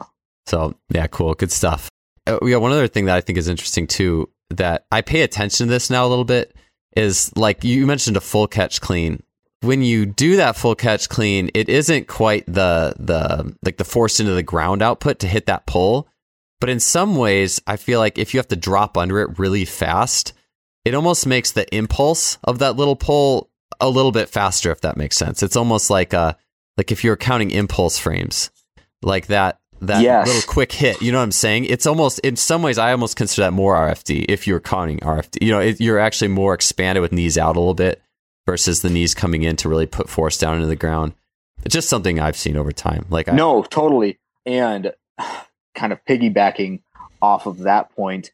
So yeah, cool, good stuff. Uh, yeah, one other thing that I think is interesting too that I pay attention to this now a little bit is like you mentioned a full catch clean. When you do that full catch clean, it isn't quite the the like the force into the ground output to hit that pull. But in some ways, I feel like if you have to drop under it really fast, it almost makes the impulse of that little pull a little bit faster, if that makes sense. It's almost like uh like if you're counting impulse frames, like that that yes. little quick hit. You know what I'm saying? It's almost in some ways I almost consider that more RFD if you're counting RFD. You know, it, you're actually more expanded with knees out a little bit versus the knees coming in to really put force down into the ground. It's just something I've seen over time. Like I, no, totally, and kind of piggybacking off of that point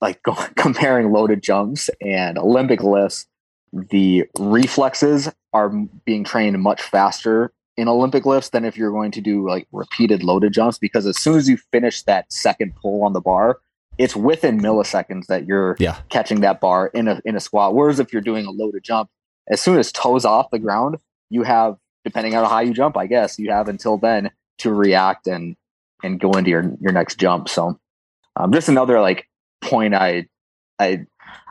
like go, comparing loaded jumps and Olympic lifts, the reflexes are being trained much faster in Olympic lifts than if you're going to do like repeated loaded jumps because as soon as you finish that second pull on the bar, it's within milliseconds that you're yeah. catching that bar in a in a squat. Whereas if you're doing a loaded jump, as soon as toes off the ground, you have depending on how high you jump, I guess you have until then to react and and go into your your next jump. So um, just another like point I I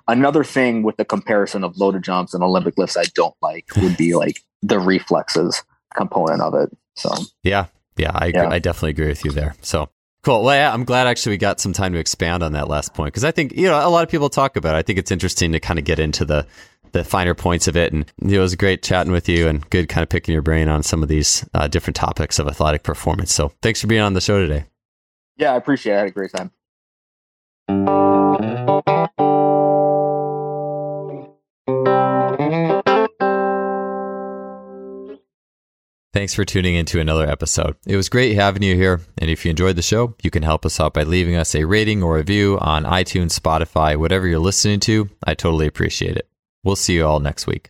another thing with the comparison of loaded jumps and Olympic lifts I don't like would be like the reflexes component of it. So yeah, yeah, I yeah. I definitely agree with you there. So cool. Well, yeah, I'm glad actually we got some time to expand on that last point because I think you know a lot of people talk about. it. I think it's interesting to kind of get into the the finer points of it, and it was great chatting with you and good kind of picking your brain on some of these uh, different topics of athletic performance. So thanks for being on the show today. Yeah, I appreciate it. I had a great time. Thanks for tuning into another episode. It was great having you here. And if you enjoyed the show, you can help us out by leaving us a rating or a review on iTunes, Spotify, whatever you're listening to. I totally appreciate it. We'll see you all next week.